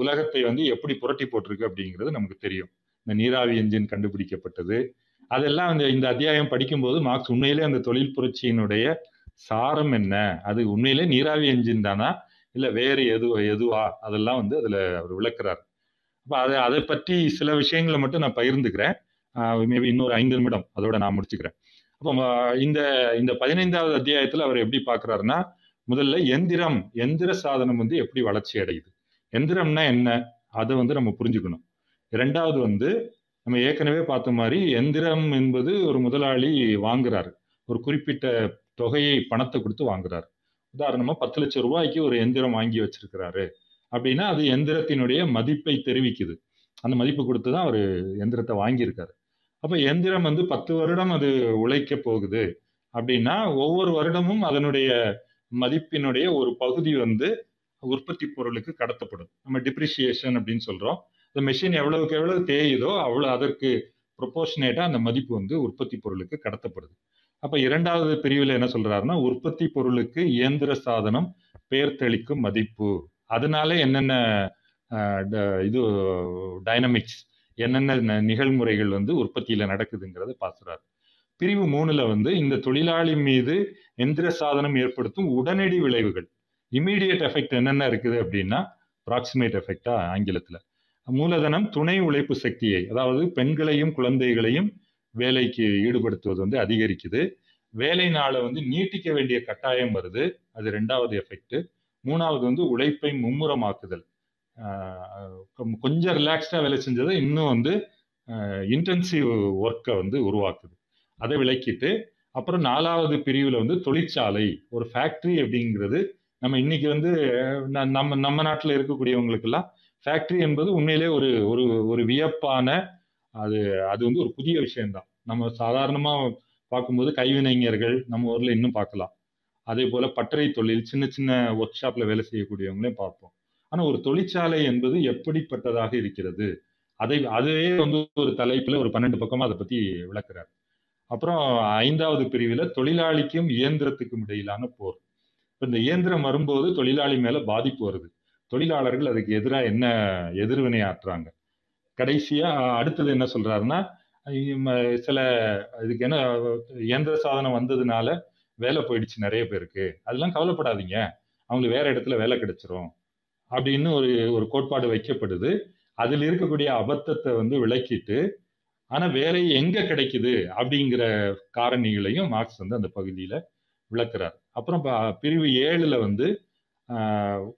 உலகத்தை வந்து எப்படி புரட்டி போட்டிருக்கு அப்படிங்கிறது நமக்கு தெரியும். இந்த நீராவி என்ஜின் கண்டுபிடிக்கப்பட்டது. அதெல்லாம் அந்த இந்த அத்தியாயம் படிக்கும்போது மார்க்ஸ் உண்மையிலே அந்த தொழில் புரட்சியினுடைய சாரம் என்ன? அது உண்மையிலே நீராவி என்ஜின் தானா? இல்லை வேறு எது எதுவா? அதெல்லாம் வந்து அதில் அவர் விளக்குறார். அப்போ அதை அதை பற்றி சில விஷயங்களை மட்டும் நான் பகிர்ந்துக்கிறேன். மேபி இன்னொரு ஐந்து நிமிடம் அதோட நான் முடிச்சுக்கிறேன். அப்போ இந்த இந்த பதினைந்தாவது அத்தியாயத்தில் அவர் எப்படி பார்க்குறாருன்னா முதல்ல எந்திரம் எந்திர சாதனம் வந்து எப்படி வளர்ச்சி அடையுது? எந்திரம்னா என்ன? அதை வந்து நம்ம புரிஞ்சுக்கணும். இரண்டாவது வந்து நம்ம ஏற்கனவே பார்த்த மாதிரி எந்திரம் என்பது ஒரு முதலாளி வாங்குறாரு. ஒரு குறிப்பிட்ட தொகையை பணத்தை கொடுத்து வாங்குறாரு. உதாரணமாக பத்து லட்சம் ரூபாய்க்கு ஒரு எந்திரம் வாங்கி வச்சிருக்கிறாரு. அப்படின்னா அது எந்திரத்தினுடைய மதிப்பை தெரிவிக்குது. அந்த மதிப்பு கொடுத்து தான் அவர் எந்திரத்தை வாங்கியிருக்காரு. அப்ப எந்திரம் வந்து பத்து வருடம் அது உழைக்க போகுது. அப்படின்னா ஒவ்வொரு வருடமும் அதனுடைய மதிப்பினுடைய ஒரு பகுதி வந்து உற்பத்தி பொருளுக்கு கடத்தப்படும். நம்ம டிப்ரிசியேஷன் அப்படின்னு சொல்றோம். இந்த மெஷின் எவ்வளவுக்கு எவ்வளவு தேயுதோ அவ்வளோ அதற்கு ப்ரொபோர்ஷனேட்டா அந்த மதிப்பு வந்து உற்பத்தி பொருளுக்கு கடத்தப்படுது. அப்ப இரண்டாவது பிரிவில் என்ன சொல்றாருன்னா உற்பத்தி பொருளுக்கு இயந்திர சாதனம் பெயர்த்தளிக்கும் மதிப்பு. அதனால என்னென்ன இது டைனமிக்ஸ் என்னென்ன நிகழ்முறைகள் வந்து உற்பத்தியில நடக்குதுங்கிறத பாசுறாரு பிரிவு மூணுல வந்து இந்த தொழிலாளி மீது எந்திர சாதனம் ஏற்படுத்தும் உடனடி விளைவுகள். இமீடியட் எஃபெக்ட் என்னென்ன இருக்குது அப்படின்னா ப்ராக்சிமேட் எஃபெக்டா ஆங்கிலத்துல. மூலதனம் துணை உழைப்பு சக்தியை அதாவது பெண்களையும் குழந்தைகளையும் வேலைக்கு ஈடுபடுத்துவது வந்து அதிகரிக்குது. வேலை நாளை வந்து நீட்டிக்க வேண்டிய கட்டாயம் வருது. அது ரெண்டாவது எஃபெக்ட். மூணாவது வந்து உழைப்பை மும்முரமாக்குதல். கொஞ்சம் ரிலாக்ஸ்டாக வேலை செஞ்சதை இன்னும் வந்து இன்டென்சிவ் ஒர்க்கை வந்து உருவாக்குது. அதை விளக்கிட்டு அப்புறம் நாலாவது பிரிவில் வந்து தொழிற்சாலை ஒரு ஃபேக்ட்ரி அப்படிங்கிறது நம்ம இன்னைக்கு வந்து நம்ம நம்ம நாட்டில் இருக்கக்கூடியவங்களுக்கெல்லாம் ஃபேக்ட்ரி என்பது உண்மையிலே ஒரு ஒரு ஒரு வியப்பான அது அது வந்து ஒரு புதிய விஷயம்தான். நம்ம சாதாரணமாக பார்க்கும்போது கைவினைஞர்கள் நம்ம ஊரில் இன்னும் பார்க்கலாம். அதே போல் பட்டறை தொழில் சின்ன சின்ன ஒர்க் ஷாப்பில் வேலை செய்யக்கூடியவங்களையும் பார்ப்போம். ஆனா ஒரு தொழிற்சாலை என்பது எப்படிப்பட்டதாக இருக்கிறது? அதை அதுவே வந்து ஒரு தலைப்புல ஒரு பன்னெண்டு பக்கமா அதை பத்தி விளக்குறார். அப்புறம் ஐந்தாவது பிரிவுல தொழிலாளிக்கும் இயந்திரத்துக்கும் இடையிலான போர். இந்த இயந்திரம் வரும்போது தொழிலாளி மேல பாதிப்பு வருது. தொழிலாளர்கள் அதுக்கு எதிராக என்ன எதிர்வினை ஆற்றுறாங்க? கடைசியா அடுத்தது என்ன சொல்றாருன்னா சில இதுக்கு என்ன இயந்திர சாதனம் வந்ததுனால வேலை போயிடுச்சு நிறைய பேருக்கு. அதெல்லாம் கவலைப்படாதீங்க. அவங்களுக்கு வேற இடத்துல வேலை கிடைச்சிரும். அப்படின்னு ஒரு ஒரு கோட்பாடு வைக்கப்படுது. அதில் இருக்கக்கூடிய அபத்தத்தை வந்து விளக்கிட்டு ஆனால் வேலை எங்க கிடைக்குது அப்படிங்கிற காரணிகளையும் மார்க்ஸ் வந்து அந்த பகுதியில் விளக்குறார். அப்புறம் பிரிவு ஏழுல வந்து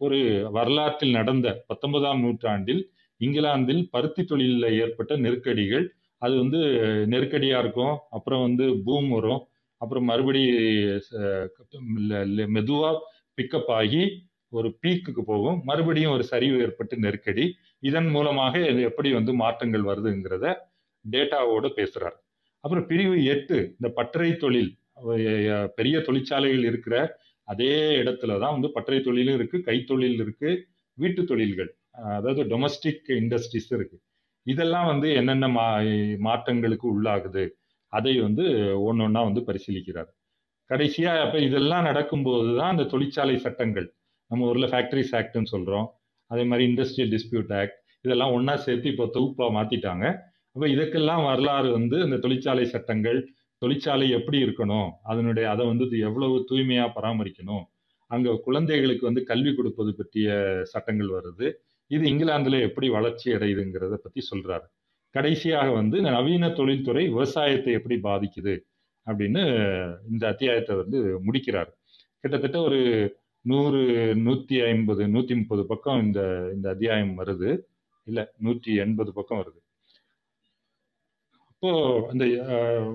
ஒரு வரலாற்றில் நடந்த பத்தொன்பதாம் நூற்றாண்டில் இங்கிலாந்தில் பருத்தி தொழிலில் ஏற்பட்ட நெருக்கடிகள் அது வந்து நெருக்கடியாக இருக்கும். அப்புறம் வந்து பூம் வரும். அப்புறம் மறுபடி மெதுவாக பிக்கப் ஆகி ஒரு பீக்குக்கு போகும். மறுபடியும் ஒரு சரிவு ஏற்பட்டு நெருக்கடி. இதன் மூலமாக இது எப்படி வந்து மாற்றங்கள் வருதுங்கிறத டேட்டாவோட பேசுறாரு. அப்புறம் பிரிவு எட்டு இந்த பட்டறை தொழில். பெரிய தொழிற்சாலைகள் இருக்கிற அதே இடத்துல தான் வந்து பட்டறை தொழிலும் இருக்கு கைத்தொழில் இருக்கு வீட்டு தொழில்கள். அதாவது டொமஸ்டிக் இண்டஸ்ட்ரீஸ் இருக்கு. இதெல்லாம் வந்து என்னென்ன மா மாற்றங்களுக்கு உள்ளாகுது அதை வந்து ஒன்று ஒன்றா வந்து பரிசீலிக்கிறார். கடைசியாக அப்போ இதெல்லாம் நடக்கும்போது தான் அந்த தொழிற்சாலை சட்டங்கள். நம்ம ஊரில் ஃபேக்டரிஸ் ஆக்ட்னு சொல்கிறோம் அதே மாதிரி இண்டஸ்ட்ரியல் டிஸ்பியூட் ஆக்ட் இதெல்லாம் ஒன்றா சேர்த்து இப்போ தொகுப்பாக மாற்றிட்டாங்க அப்போ இதுக்கெல்லாம் வரலாறு வந்து இந்த தொழிற்சாலை சட்டங்கள் தொழிற்சாலை எப்படி இருக்கணும் அதனுடைய அதை வந்து எவ்வளவு தூய்மையாக பராமரிக்கணும் அங்கே குழந்தைகளுக்கு வந்து கல்வி கொடுப்பது பற்றிய சட்டங்கள் வருது. இது இங்கிலாந்துல எப்படி வளர்ச்சி அடையுதுங்கிறத பற்றி சொல்கிறாரு கடைசியாக வந்து இந்த நவீன தொழில்துறை விவசாயத்தை எப்படி பாதிக்குது அப்படின்னு இந்த அத்தியாயத்தை வந்து முடிக்கிறார். கிட்டத்தட்ட ஒரு நூறு நூத்தி ஐம்பது நூற்றி முப்பது பக்கம் இந்த இந்த அத்தியாயம் வருது. இல்லை நூற்றி எண்பது பக்கம் வருது. அப்போ இந்த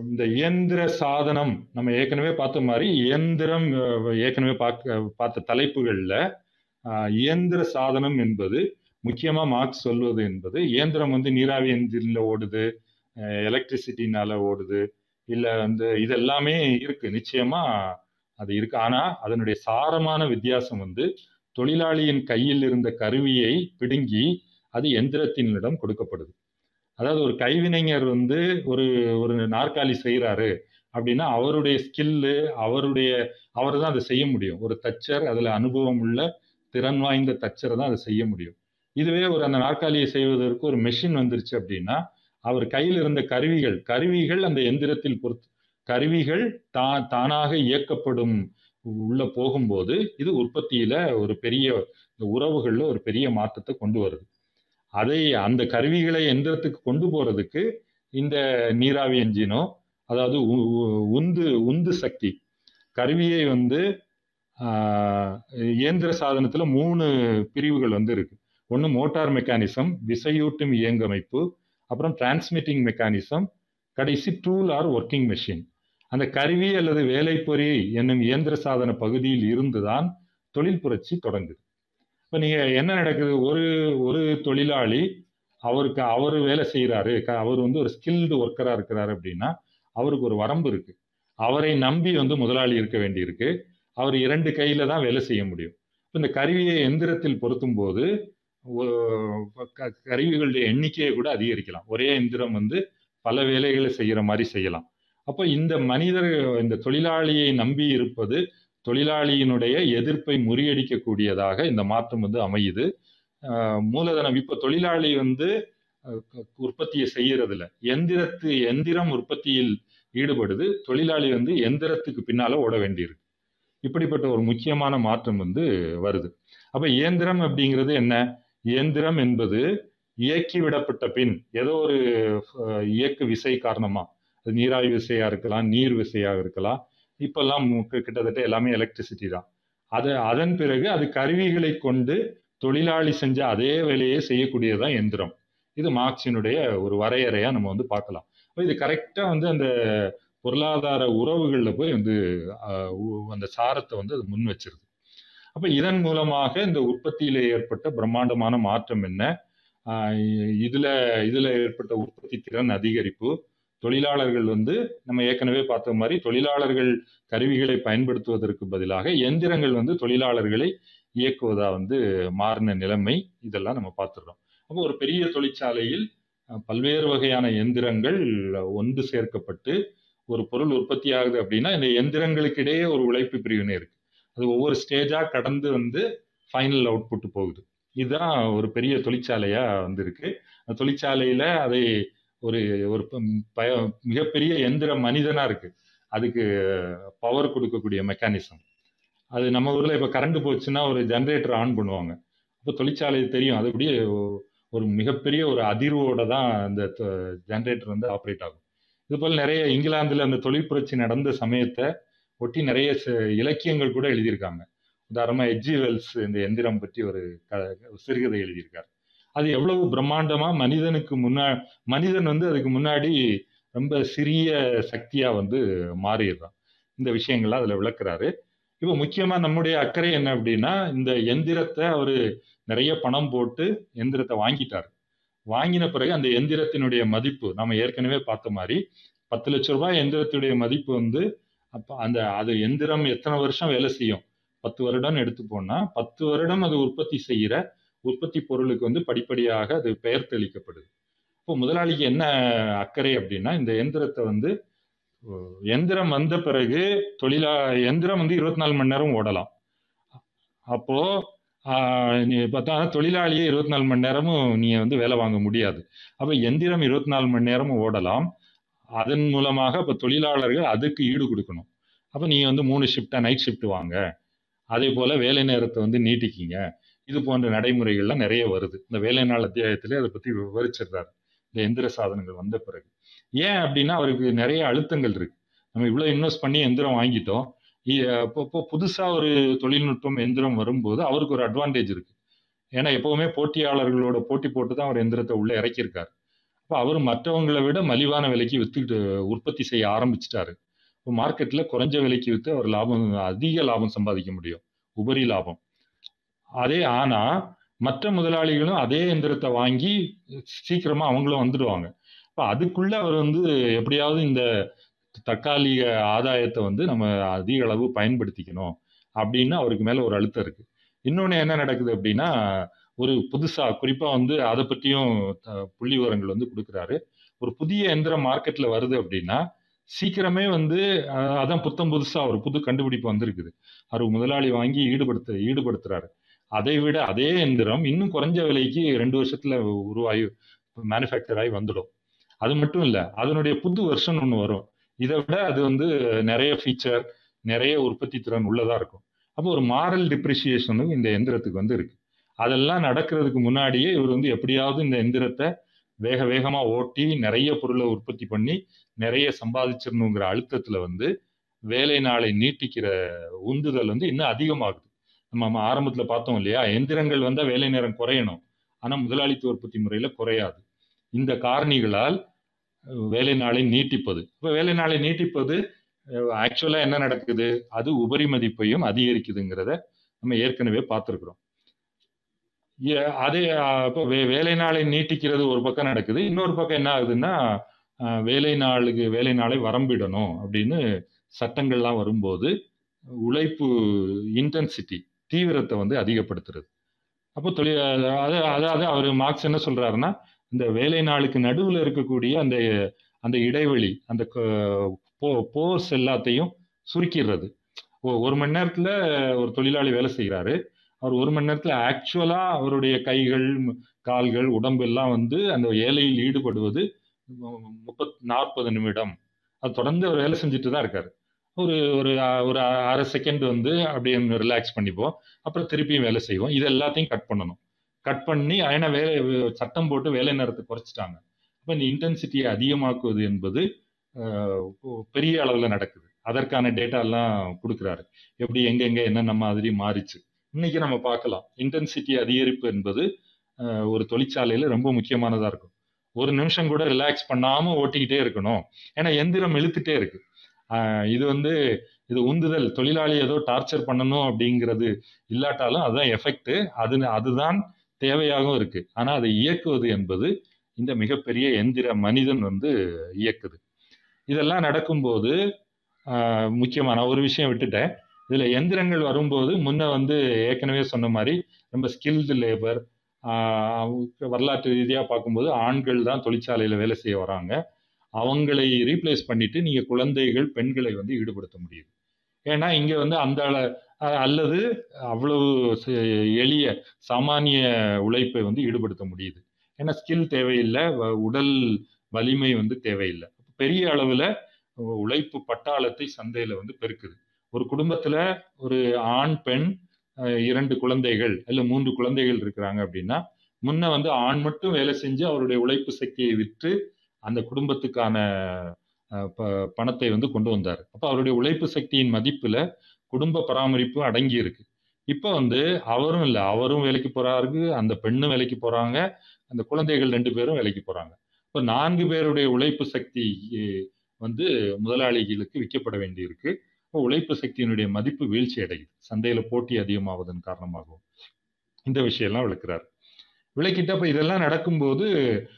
இந்த இயந்திர சாதனம் நம்ம ஏற்கனவே பார்த்த மாதிரி இயந்திரம் ஏற்கனவே பார்க்க பார்த்த தலைப்புகளில் இயந்திர சாதனம் என்பது முக்கியமா மார்க்ஸ் சொல்வது என்பது இயந்திரம் வந்து நீராவி என்ஜின்ல ஓடுது எலக்ட்ரிசிட்டினால ஓடுது இல்ல வந்து இதெல்லாமே இருக்கு. நிச்சயமா அது இருக்கு. ஆனா அதனுடைய சாரமான வித்தியாசம் வந்து தொழிலாளியின் கையில் இருந்த கருவியை பிடுங்கி அது எந்திரத்தினிடம் கொடுக்கப்படுது. அதாவது ஒரு கைவினைஞர் வந்து ஒரு ஒரு நாற்காலி செய்யறாரு அப்படின்னா அவருடைய ஸ்கில்லு அவருடைய அவர் தான் அதை செய்ய முடியும். ஒரு தச்சர் அதுல அனுபவம் உள்ள திறன் வாய்ந்த தச்சர் தான் அதை செய்ய முடியும். இதுவே ஒரு அந்த நாற்காலியை செய்வதற்கு ஒரு மெஷின் வந்துருச்சு அப்படின்னா அவர் கையில் இருந்த கருவிகள் கருவிகள் அந்த எந்திரத்தில் பொறுத்து கருவிகள் தா தானாக இயக்கப்படும் உள்ள போகும்போது இது உற்பத்தியில ஒரு பெரிய உறவுகளில் உறவுகள்ல ஒரு பெரிய மாற்றத்தை கொண்டு வருது. அதை அந்த கருவிகளை எந்திரத்துக்கு கொண்டு போறதுக்கு இந்த நீராவி என்ஜினோ அதாவது உ- உ- உந்து உந்து சக்தி கருவியை வந்து இயந்திர சாதனத்துல மூணு பிரிவுகள் வந்து இருக்கு. ஒன்று மோட்டார் மெக்கானிசம் விசையூட்டும் இயங்கமைப்பு அப்புறம் டிரான்ஸ்மிட்டிங் மெக்கானிசம் கடைசி டூல் ஆர் ஒர்க்கிங் மெஷின். அந்த கருவி அல்லது வேலைப்பொறி என்னும் இயந்திர சாதன பகுதியில் இருந்துதான் தொழில் புரட்சி தொடங்குது. இப்போ நீங்க என்ன நடக்குது? ஒரு ஒரு தொழிலாளி அவருக்கு அவர் வேலை செய்கிறாரு அவர் வந்து ஒரு ஸ்கில்டு ஒர்க்கராக இருக்கிறாரு அப்படின்னா அவருக்கு ஒரு வரம்பு இருக்கு. அவரை நம்பி வந்து முதலாளி இருக்க வேண்டியிருக்கு. அவர் இரண்டு கையில தான் வேலை செய்ய முடியும். இப்போ இந்த கருவியை எந்திரத்தில் பொருத்தும் போது க- கருவிகளுடைய எண்ணிக்கையை கூட அதிகரிக்கலாம். ஒரே எந்திரம் வந்து பல வேலைகளை செய்யற மாதிரி செய்யலாம். அப்போ இந்த மனிதர் இந்த தொழிலாளியை நம்பி இருப்பது தொழிலாளியினுடைய எதிர்ப்பை முறியடிக்கக்கூடியதாக இந்த மாற்றம் வந்து அமையுது. மூலதனம். இப்ப தொழிலாளி வந்து உற்பத்தியை செய்யறதில்ல. எந்திரத்து எந்திரம் உற்பத்தியில் ஈடுபடுது. தொழிலாளி வந்து எந்திரத்துக்கு பின்னால ஓட வேண்டியிருக்கு. இப்படிப்பட்ட ஒரு முக்கியமான மாற்றம் வந்து வருது. அப்ப இயந்திரம் அப்படிங்கிறது என்ன? இயந்திரம் என்பது இயக்கி விடப்பட்ட பின் ஏதோ ஒரு இயக்கு விசை காரணமா நீராவி விசையா இருக்கலாம் நீர் விசையாக இருக்கலாம். இப்பெல்லாம் கிட்டத்தட்ட எல்லாமே எலக்ட்ரிசிட்டி தான். அது அதன் பிறகு அது கருவிகளை கொண்டு தொழிலாளி செஞ்ச அதே வேலையை செய்யக்கூடியதான் எந்திரம். இது மார்க்சினுடைய ஒரு வரையறையா நம்ம வந்து பார்க்கலாம். இது கரெக்டா வந்து அந்த பொருளாதார உறவுகளில் போய் வந்து அந்த சாரத்தை வந்து அது முன் வச்சிருது. அப்போ இதன் மூலமாக இந்த உற்பத்தியில் ஏற்பட்ட பிரம்மாண்டமான மாற்றம் என்ன? ஆஹ், இதுல இதுல ஏற்பட்ட உற்பத்தி திறன் அதிகரிப்பு தொழிலாளர்கள் வந்து நம்ம ஏற்கனவே பார்த்த மாதிரி தொழிலாளர்கள் கருவிகளை பயன்படுத்துவதற்கு பதிலாக எந்திரங்கள் வந்து தொழிலாளர்களை இயக்குவதா வந்து மாறின நிலைமை இதெல்லாம் நம்ம பார்த்துடுறோம். அப்போ ஒரு பெரிய தொழிற்சாலையில் பல்வேறு வகையான எந்திரங்கள் ஒன்று சேர்க்கப்பட்டு ஒரு பொருள் உற்பத்தி ஆகுது அப்படின்னா இந்த எந்திரங்களுக்கு இடையே ஒரு உழைப்பு பிரிவினை இருக்கு. அது ஒவ்வொரு ஸ்டேஜா கடந்து வந்து ஃபைனல் அவுட்புட் போகுது. இதுதான் ஒரு பெரிய தொழிற்சாலையா வந்திருக்கு. அந்த தொழிற்சாலையில அதை ஒரு ஒரு ப- பய மிகப்பெரிய எந்திர மனிதனாக இருக்கு. அதுக்கு பவர் கொடுக்கக்கூடிய மெக்கானிசம் அது நம்ம ஊரில் இப்போ கரண்ட் போச்சுன்னா ஒரு ஜென்ரேட்டர் ஆன் பண்ணுவாங்க. அப்போ தொழிற்சாலை தெரியும். அது அப்படியே ஒரு மிகப்பெரிய ஒரு அதிர்வோட தான் அந்த ஜென்ரேட்டர் வந்து ஆப்ரேட் ஆகும். இது போல் நிறைய இங்கிலாந்தில் அந்த தொழில் புரட்சி நடந்த சமயத்தை ஒட்டி நிறைய ச- இலக்கியங்கள் கூட எழுதியிருக்காங்க. உதாரணமாக எஜ்ஜி வெல்ஸ் இந்த எந்திரம் பற்றி ஒரு க- சிறுகதை எழுதியிருக்காரு. அது எவ்வளவு பிரம்மாண்டமா மனிதனுக்கு முன்னா மனிதன் வந்து அதுக்கு முன்னாடி ரொம்ப சிறிய சக்தியா வந்து மாறிடுறான் இந்த விஷயங்கள்லாம் அதுல விளக்குறாரு. இப்போ முக்கியமா நம்முடைய அக்கறை என்ன அப்படின்னா இந்த எந்திரத்தை அவரு நிறைய பணம் போட்டு எந்திரத்தை வாங்கிட்டாரு. வாங்கின பிறகு அந்த எந்திரத்தினுடைய மதிப்பு நம்ம ஏற்கனவே பார்த்த மாதிரி பத்து லட்ச ரூபாய் எந்திரத்துடைய மதிப்பு வந்து அப்ப அந்த அது எந்திரம் எத்தனை வருஷம் வேலை செய்யும்? பத்து வருடம் எடுத்து போனா பத்து வருடம் அது உற்பத்தி செய்யற உற்பத்தி பொருளுக்கு வந்து படிப்படியாக அது பெயர் தெளிக்கப்படுது. இப்போ முதலாளிக்கு என்ன அக்கறை அப்படின்னா இந்த எந்திரத்தை வந்து எந்திரம் வந்த பிறகு தொழிலா எந்திரம் வந்து இருபத்தி நாலு மணி நேரம் ஓடலாம். அப்போ நீ பார்த்தா தொழிலாளியே இருபத்தி நாலு மணி நேரமும் நீ வந்து வேலை வாங்க முடியாது. அப்போ எந்திரம் இருபத்தி நாலு மணி நேரமும் ஓடலாம். அதன் மூலமாக இப்போ தொழிலாளர்கள் அதுக்கு ஈடு கொடுக்கணும். அப்போ நீங்கள் வந்து மூணு ஷிஃப்டா நைட் ஷிஃப்ட் வாங்க. அதே போல வேலை நேரத்தை வந்து நீட்டிக்கிங்க. இது போன்ற நடைமுறைகள்லாம் நிறைய வருது. இந்த வேலை நாள் அத்தியாயத்திலே அதை பத்தி விவரிச்சிருந்தாரு இந்த எந்திர சாதனங்கள் வந்த பிறகு. ஏன் அப்படின்னா அவருக்கு நிறைய அழுத்தங்கள் இருக்கு. நம்ம இவ்வளவு இன்வெஸ்ட் பண்ணி எந்திரம் வாங்கிட்டோம். இப்போ புதுசாக புதுசா ஒரு தொழில்நுட்பம் எந்திரம் வரும்போது அவருக்கு ஒரு அட்வான்டேஜ் இருக்கு. ஏன்னா எப்பவுமே போட்டியாளர்களோட போட்டி போட்டு தான் அவர் எந்திரத்தை உள்ள இறக்கியிருக்காரு. அப்போ அவர் மற்றவங்களை விட மலிவான விலைக்கு வித்துக்கிட்டு உற்பத்தி செய்ய ஆரம்பிச்சிட்டாரு. இப்போ மார்க்கெட்டில் குறைஞ்ச விலைக்கு விற்று அவர் லாபம் அதிக லாபம் சம்பாதிக்க முடியும். உபரி லாபம். அதே ஆனா மற்ற முதலாளிகளும் அதே எந்திரத்தை வாங்கி சீக்கிரமா அவங்களும் வந்துடுவாங்க. இப்போ அதுக்குள்ள அவர் வந்து எப்படியாவது இந்த தற்காலிக ஆதாயத்தை வந்து நம்ம அதிக அளவு பயன்படுத்திக்கணும் அப்படின்னு அவருக்கு மேல ஒரு அழுத்தம் இருக்கு. இன்னொன்று என்ன நடக்குது அப்படின்னா ஒரு புதுசாக குறிப்பாக வந்து அதை பற்றியும் புள்ளி விவரங்கள் வந்து கொடுக்குறாரு. ஒரு புதிய எந்திரம் மார்க்கெட்டில் வருது அப்படின்னா சீக்கிரமே வந்து அதான் புத்தம் புதுசாக ஒரு புது கண்டுபிடிப்பு வந்திருக்குது. அவர் முதலாளி வாங்கி ஈடுபடுத்த ஈடுபடுத்துறாரு. அதை விட அதே எந்திரம் இன்னும் குறைஞ்ச விலைக்கு ரெண்டு வருஷத்துல உருவாகி மேனுஃபேக்சர் ஆகி வந்துடும். அது மட்டும் இல்லை அதனுடைய புது வெர்ஷன் ஒன்று வரும். இதை விட அது வந்து நிறைய ஃபீச்சர் நிறைய உற்பத்தி திறன் உள்ளதாக இருக்கும். அப்போ ஒரு மாரல் டிப்ரிசியேஷனும் இந்த எந்திரத்துக்கு வந்து இருக்கு. அதெல்லாம் நடக்கிறதுக்கு முன்னாடியே இவர் வந்து எப்படியாவது இந்த எந்திரத்தை வேக வேகமாக ஓட்டி நிறைய பொருளை உற்பத்தி பண்ணி நிறைய சம்பாதிச்சிடணுங்கிற அழுத்தத்தில் வந்து வேலை நாளை நீட்டிக்கிற உந்துதல் வந்து இன்னும் அதிகமாகுது. நம்ம ஆரம்பத்துல பார்த்தோம் இல்லையா? எந்திரங்கள் வந்தா வேலை நேரம் குறையணும். ஆனா முதலாளித்துவ உற்பத்தி முறையில குறையாது. இந்த காரணிகளால் வேலை நாளை நீட்டிப்பது. இப்ப வேலை நாளை நீட்டிப்பது ஆக்சுவலா என்ன நடக்குது? அது உபரி மதிப்பையும் அதிகரிக்குதுங்கிறத நம்ம ஏற்கனவே பார்த்திருக்கிறோம். ஏ- அதே இப்போ வே- வேலை நாளை நீட்டிக்கிறது ஒரு பக்கம் நடக்குது. இன்னொரு பக்கம் என்ன ஆகுதுன்னா வேலை நாளுக்கு வேலை நாளை வரம்பிடணும் அப்படின்னு சட்டங்கள்லாம் வரும்போது உழைப்பு இன்டென்சிட்டி தீவிரத்தை வந்து அதிகப்படுத்துறது. அப்போ தொழில் அது அதாவது அவர் மார்க்ஸ் என்ன சொல்றாருன்னா இந்த வேலை நாளுக்கு நடுவில் இருக்கக்கூடிய அந்த அந்த இடைவெளி அந்த போர்ஸ் எல்லாத்தையும் சுருக்கிடுறது. ஒரு மணி நேரத்துல ஒரு தொழிலாளி வேலை செய்கிறாரு அவர் ஒரு மணி நேரத்துல ஆக்சுவலா அவருடைய கைகள் கால்கள் உடம்பு எல்லாம் வந்து அந்த வேலையில் ஈடுபடுவது முப்பத் நாற்பது நிமிடம். அது தொடர்ந்து அவர் வேலை செஞ்சுட்டு தான் இருக்காரு. ஒரு ஒரு ஒரு அரை செகண்ட் வந்து அப்படியே ரிலாக்ஸ் பண்ணிப்போம். அப்புறம் திருப்பியும் வேலை செய்வோம். இது எல்லாத்தையும் கட் பண்ணணும். கட் பண்ணி ஏன்னா வேலை சட்டம் போட்டு வேலை நேரத்தை குறைச்சிட்டாங்க. அப்போ இந்த இன்டென்சிட்டியை அதிகமாக்குவது என்பது பெரிய அளவில் நடக்குது. அதற்கான டேட்டா எல்லாம் கொடுக்குறாரு. எப்படி எங்கெங்கே என்னென்ன மாதிரி மாறிச்சு? இன்னைக்கு நம்ம பார்க்கலாம். இன்டென்சிட்டி அதிகரிப்பு என்பது ஒரு தொழிற்சாலையில் ரொம்ப முக்கியமானதாக இருக்கும். ஒரு நிமிஷம் கூட ரிலாக்ஸ் பண்ணாமல் ஓட்டிக்கிட்டே இருக்கணும். ஏன்னா எந்திரம் இழுத்துட்டே இருக்கு. இது வந்து இது உந்துதல். தொழிலாளி ஏதோ டார்ச்சர் பண்ணணும் அப்படிங்கிறது இல்லாட்டாலும் அதுதான் எஃபெக்ட் அது அதுதான் தேவையாகவும் இருக்கு. ஆனால் அதை இயக்குவது என்பது இந்த மிகப்பெரிய எந்திர மனிதன் வந்து இயக்குது. இதெல்லாம் நடக்கும்போது முக்கியமான ஒரு விஷயம் விட்டுட்டேன். இதில் எந்திரங்கள் வரும்போது முன்ன வந்து ஏற்கனவே சொன்ன மாதிரி ரொம்ப ஸ்கில்டு லேபர் வரலாற்று ரீதியாக பார்க்கும்போது ஆண்கள் தான் தொழிற்சாலையில் வேலை செய்ய வராங்க. அவங்களை ரீப்ளேஸ் பண்ணிட்டு நீங்கள் குழந்தைகள் பெண்களை வந்து ஈடுபடுத்த முடியுது ஏன்னா இங்கே வந்து அந்த அல்லது அவ்வளவு ச- எளிய சாமானிய உழைப்பை வந்து ஈடுபடுத்த முடியுது. ஏன்னா ஸ்கில் தேவையில்லை வ- உடல் வலிமை வந்து தேவையில்லை. பெரிய அளவில் உழைப்பு பட்டாளத்தை சந்தையில் வந்து பெருக்குது. ஒரு குடும்பத்தில் ஒரு ஆண் பெண் இரண்டு குழந்தைகள் இல்லை மூன்று குழந்தைகள் இருக்கிறாங்க அப்படின்னா முன்ன வந்து ஆண் மட்டும் வேலை செஞ்சு அவருடைய உழைப்பு சக்தியை விற்று அந்த குடும்பத்துக்கான ப- பணத்தை வந்து கொண்டு வந்தார். அப்போ அவருடைய உழைப்பு சக்தியின் மதிப்பில் குடும்ப பராமரிப்பு அடங்கி இருக்கு. இப்போ வந்து அவரும் இல்லை அவரும் வேலைக்கு போகிறாரு அந்த பெண்ணும் வேலைக்கு போகிறாங்க அந்த குழந்தைகள் ரெண்டு பேரும் வேலைக்கு போகிறாங்க இப்போ நான்கு பேருடைய உழைப்பு சக்தி வந்து முதலாளிகளுக்கு விற்கப்பட வேண்டியிருக்கு இப்போ உழைப்பு சக்தியினுடைய மதிப்பு வீழ்ச்சி அடையுது சந்தையில் போட்டி அதிகமாவதன் காரணமாகவும். இந்த விஷயம்லாம் விளக்குறாரு. விளக்கிட்டு அப்போ இதெல்லாம் நடக்கும்போது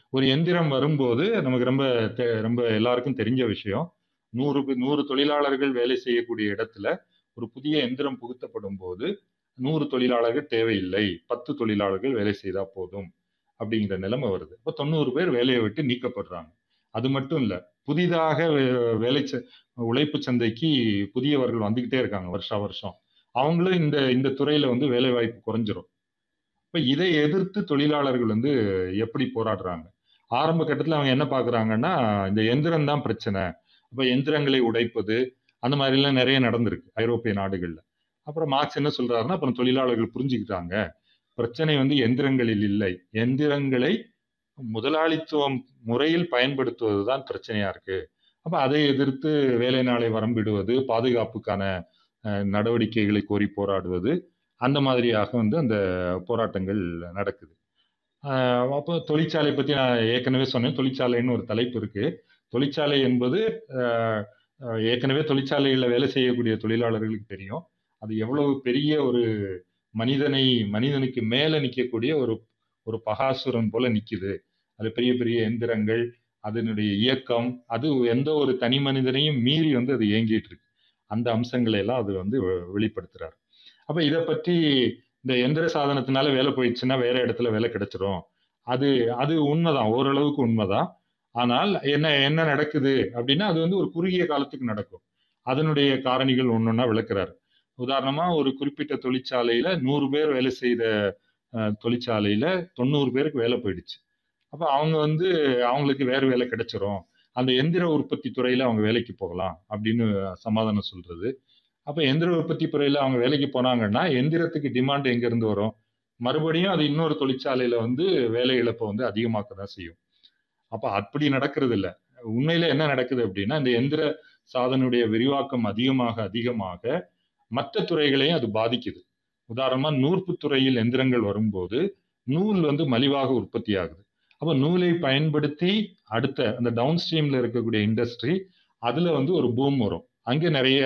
ஒரு எந்திரம் வரும்போது நமக்கு ரொம்ப ரொம்ப எல்லாருக்கும் தெரிஞ்ச விஷயம். நூறு நூறு தொழிலாளர்கள் வேலை செய்யக்கூடிய இடத்துல ஒரு புதிய எந்திரம் புகுத்தப்படும் போது நூறு தொழிலாளர்கள் தேவையில்லை பத்து தொழிலாளர்கள் வேலை செய்தா போதும் அப்படிங்கிற நிலைமை வருது. இப்போ தொண்ணூறு பேர் வேலையை விட்டு நீக்கப்படுறாங்க. அது மட்டும் இல்லை புதிதாக வே- வேலை ச- உழைப்பு சந்தைக்கு புதியவர்கள் வந்துக்கிட்டே இருக்காங்க வருஷா வருஷம். அவங்களும் இந்த இந்த துறையில வந்து வேலை வாய்ப்பு குறைஞ்சிரும். இப்ப இதை எதிர்த்து தொழிலாளர்கள் வந்து எப்படி போராடுறாங்க? ஆரம்ப கட்டத்துல அவங்க என்ன பாக்குறாங்கன்னா இந்த எந்திரம் தான் பிரச்சனை. அப்ப எந்திரங்களை உடைப்பது அந்த மாதிரி எல்லாம் நிறைய நடந்திருக்கு ஐரோப்பிய நாடுகள்ல. அப்புறம் மார்க்ஸ் என்ன சொல்றாருன்னா அப்புறம் தொழிலாளர்கள் புரிஞ்சுக்கிட்டாங்க. பிரச்சனை வந்து எந்திரங்களில் இல்லை. எந்திரங்களை முதலாளித்துவம் முறையில் பயன்படுத்துவதுதான் பிரச்சனையா இருக்கு. அப்ப அதை எதிர்த்து வேலை நாளை வரம்பிடுவது பாதுகாப்புக்கான நடவடிக்கைகளை கோரி போராடுவது அந்த மாதிரியாக வந்து அந்த போராட்டங்கள் நடக்குது. அப்போ தொழிற்சாலை பற்றி நான் ஏற்கனவே சொன்னேன். தொழிற்சாலைன்னு ஒரு தலைப்பு இருக்கு. தொழிற்சாலை என்பது ஏற்கனவே தொழிற்சாலைகளில் வேலை செய்யக்கூடிய தொழிலாளர்களுக்கு தெரியும். அது எவ்வளவு பெரிய ஒரு மனிதனை மனிதனுக்கு மேலே நிற்கக்கூடிய ஒரு ஒரு பகாசுரன் போல நிற்குது அது பெரிய பெரிய எந்திரங்கள் அதனுடைய இயக்கம் அது எந்த ஒரு தனி மனிதனையும் மீறி வந்து அது இயங்கிட்டு இருக்கு. அந்த அம்சங்களை எல்லாம் அது வந்து வெளிப்படுத்துறாரு. அப்ப இதை பற்றி இந்த எந்திர சாதனத்தினால வேலை போயிடுச்சுன்னா வேற இடத்துல வேலை கிடைச்சிரும். அது அது உண்மைதான். ஓரளவுக்கு உண்மைதான். ஆனால் என்ன என்ன நடக்குது அப்படின்னா அது வந்து ஒரு குறுகிய காலத்துக்கு நடக்கும். அதனுடைய காரணிகள் ஒன்னொன்னா விளக்குறாரு. உதாரணமா ஒரு குறிப்பிட்ட தொழிற்சாலையில நூறு பேர் வேலை செய்த தொழிற்சாலையில தொண்ணூறு பேருக்கு வேலை போயிடுச்சு. அப்ப அவங்க வந்து அவங்களுக்கு வேற வேலை கிடைச்சிரும். அந்த எந்திர உற்பத்தி துறையில அவங்க வேலைக்கு போகலாம் அப்படின்னு சமாதானம் சொல்றது. அப்போ எந்திர உற்பத்தி துறையில அவங்க வேலைக்கு போனாங்கன்னா எந்திரத்துக்கு டிமாண்ட் எங்கேருந்து வரும்? மறுபடியும் அது இன்னொரு தொழிற்சாலையில வந்து வேலை இழப்பை வந்து அதிகமாக்க தான் செய்யும். அப்ப அப்படி நடக்கிறது இல்லை உண்மையில என்ன நடக்குது அப்படின்னா இந்த எந்திர சாதனுடைய விரிவாக்கம் அதிகமாக அதிகமாக மற்ற துறைகளையும் அது பாதிக்குது. உதாரணமா நூற்பு துறையில் எந்திரங்கள் வரும்போது நூல் வந்து மலிவாக உற்பத்தி ஆகுது. அப்போ நூலை பயன்படுத்தி அடுத்த அந்த டவுன் ஸ்ட்ரீம்ல இருக்கக்கூடிய இண்டஸ்ட்ரி அதுல வந்து ஒரு பூம் வரும். அங்கே நிறைய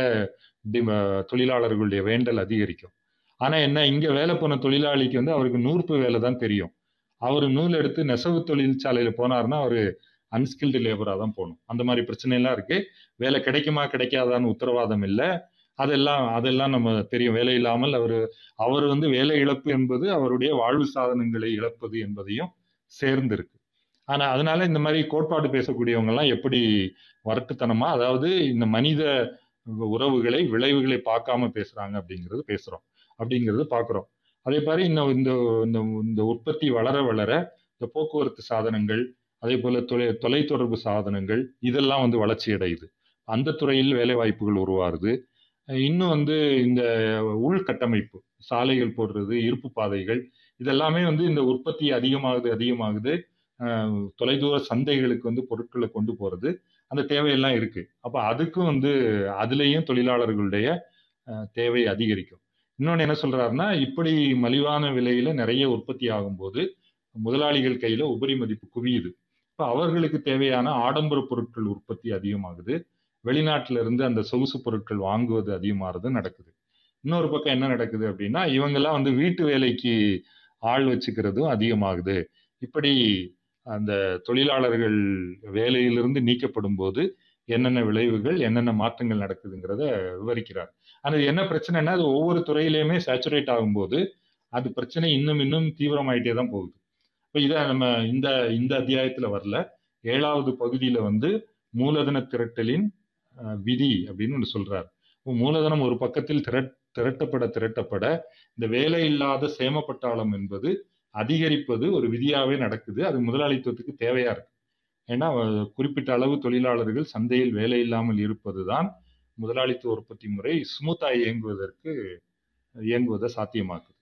தொழிலாளர்களுடைய வேண்டல் அதிகரிக்கும். ஆனா என்ன இங்க வேலை போன தொழிலாளிக்கு வந்து அவருக்கு நூற்பு வேலை தான் தெரியும். அவர் நூல் எடுத்து நெசவு தொழிற்சாலையில போனாருன்னா அவரு அன்ஸ்கில்டு லேபரா தான் போகணும். அந்த மாதிரி பிரச்சனை எல்லாம் இருக்கு. வேலை கிடைக்குமா கிடைக்காதான்னு உத்தரவாதம் இல்லை. அதெல்லாம் அதெல்லாம் நம்ம தெரியும். வேலை இல்லாமல் அவர் அவர் வந்து வேலை இழப்பு என்பது அவருடைய வாழ்வு சாதனங்களை இழப்பது என்பதையும் சேர்ந்திருக்கு. ஆனா அதனால இந்த மாதிரி கோட்பாடு பேசக்கூடியவங்க எல்லாம் எப்படி வரட்டுத்தனமா அதாவது இந்த மனித உறவுகளை விளைவுகளை பார்க்காம பேசுறாங்க அப்படிங்கிறது பேசுறோம். அப்படிங்கிறது பார்க்குறோம். அதே மாதிரி இன்னும் இந்த இந்த உற்பத்தி வளர வளர இந்த போக்குவரத்து சாதனங்கள் அதே போல தொலை தொலைத்தொடர்பு சாதனங்கள் இதெல்லாம் வந்து வளர்ச்சி அடையுது. அந்த துறையில் வேலை வாய்ப்புகள் உருவாருது இன்னும் வந்து இந்த உள்கட்டமைப்பு சாலைகள் போடுறது இருப்பு பாதைகள் இதெல்லாமே வந்து இந்த உற்பத்தி அதிகமாகுது அதிகமாகுது. தொலைதூர சந்தைகளுக்கு வந்து பொருட்களை கொண்டு போறது. அந்த தேவையெல்லாம் இருக்கு. அப்ப அதுக்கும் வந்து அதுலேயும் தொழிலாளர்களுடைய தேவை அதிகரிக்கும். இன்னொன்னு என்ன சொல்றாருன்னா இப்படி மலிவான விலையில நிறைய உற்பத்தி ஆகும்போது முதலாளிகள் கையில உபரி மதிப்பு குவியுது. இப்ப அவர்களுக்கு தேவையான ஆடம்பர பொருட்கள் உற்பத்தி அதிகமாகுது. வெளிநாட்டுல இருந்து அந்த சொகுசு பொருட்கள் வாங்குவது அதிகமாகிறது நடக்குது. இன்னொரு பக்கம் என்ன நடக்குது அப்படின்னா இவங்கெல்லாம் வந்து வீட்டு வேலைக்கு ஆள் வச்சுக்கிறதும் அதிகமாகுது. இப்படி அந்த தொழிலாளர்கள் வேலையிலிருந்து நீக்கப்படும் போது என்னென்ன விளைவுகள் என்னென்ன மாற்றங்கள் நடக்குதுங்கிறத விவரிக்கிறார். ஆனால் என்ன பிரச்சனைனா அது ஒவ்வொரு துறையிலையுமே சேச்சுரேட் ஆகும்போது அது பிரச்சனை இன்னும் இன்னும் தீவிரமாயிட்டே தான் போகுது. இப்போ இதை நம்ம இந்த இந்த அத்தியாயத்தில் வரல. ஏழாவது பகுதியில் வந்து மூலதன திரட்டலின் விதி அப்படின்னு ஒன்று சொல்கிறார் மூலதனம் ஒரு பக்கத்தில் திரட் திரட்டப்பட திரட்டப்பட இந்த வேலை இல்லாத சேமப்பட்டாளம் என்பது அதிகரிப்பது ஒரு விதியாகவே நடக்குது. அது முதலாளித்துவத்துக்கு தேவையா இருக்கு. ஏன்னா குறிப்பிட்ட அளவு தொழிலாளர்கள் சந்தையில் வேலை இல்லாமல் இருப்பது தான் முதலாளித்துவ உற்பத்தி முறை ஸ்மூத்தாக இயங்குவதற்கு இயங்குவதை சாத்தியமாக்குது.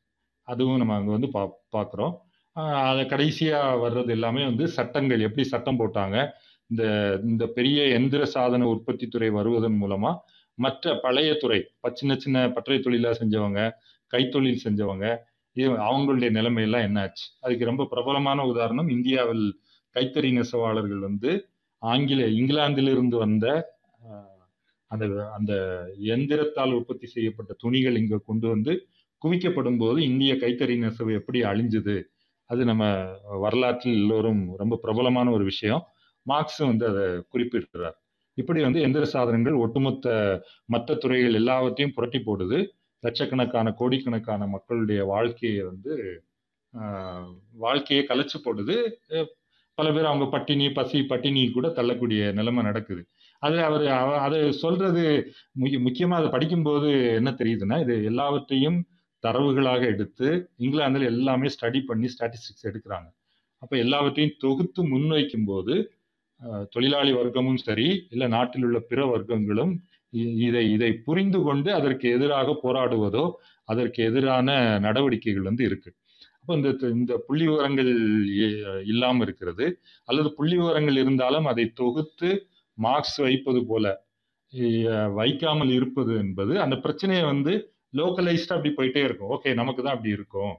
அதுவும் நம்ம அங்கே வந்து பா பார்க்குறோம் அதை கடைசியாக வர்றது எல்லாமே வந்து சட்டங்கள். எப்படி சட்டம் போட்டாங்க? இந்த இந்த பெரிய எந்திர சாதன உற்பத்தி துறை வருவதன் மூலமாக மற்ற பழைய துறை சின்ன சின்ன பற்றை தொழிலாக செஞ்சவங்க கைத்தொழில் செஞ்சவங்க அவங்களுடைய நிலைமையெல்லாம் என்னாச்சு அதுக்கு ரொம்ப பிரபலமான உதாரணம் இந்தியாவில் கைத்தறி நெசவாளர்கள் வந்து ஆங்கில இங்கிலாந்திலிருந்து வந்த அந்த அந்த எந்திரத்தால் உற்பத்தி செய்யப்பட்ட துணிகள் இங்க கொண்டு வந்து குவிக்கப்படும் போது இந்திய கைத்தறி நெசவு எப்படி அழிஞ்சுது? அது நம்ம வரலாற்றில் எல்லோரும் ரொம்ப பிரபலமான ஒரு விஷயம். மார்க்ஸும் வந்து அதை குறிப்பிடுறார். இப்படி வந்து எந்திர சாதனங்கள் ஒட்டுமொத்த மற்ற துறைகள் எல்லாவற்றையும் புரட்டி போடுது. லட்சக்கணக்கான கோடிக்கணக்கான மக்களுடைய வாழ்க்கையை வந்து வாழ்க்கையை கலைச்சு போடுது. பல பேர் அவங்க பட்டினி பசி பட்டினி கூட தள்ளக்கூடிய நிலைமை நடக்குது. அது அவர் அதை சொல்றது முக்கியமாக அதை படிக்கும்போது என்ன தெரியுதுன்னா இது எல்லாவற்றையும் தரவுகளாக எடுத்து இங்கிலாந்தில் எல்லாமே ஸ்டடி பண்ணி ஸ்டாட்டிஸ்டிக்ஸ் எடுக்கிறாங்க. அப்போ எல்லாவற்றையும் தொகுத்து முன்வைக்கும் போது தொழிலாளி வர்க்கமும் சரி இல்லை நாட்டில் உள்ள பிற வர்க்கங்களும் இதை இதை புரிந்து கொண்டு அதற்கு எதிராக போராடுவதோ அதற்கு எதிரான நடவடிக்கைகள் வந்து இருக்கு. அப்போ இந்த இந்த புள்ளி விவரங்கள் இல்லாமல் இருக்கிறது. அல்லது புள்ளி விவரங்கள் இருந்தாலும் அதை தொகுத்து மார்க்ஸ் வைப்பது போல வைக்காமல் இருப்பது என்பது அந்த பிரச்சனையை வந்து லோக்கலைஸ்டா அப்படி போயிட்டே இருக்கும். ஓகே நமக்கு தான் அப்படி இருக்கும்.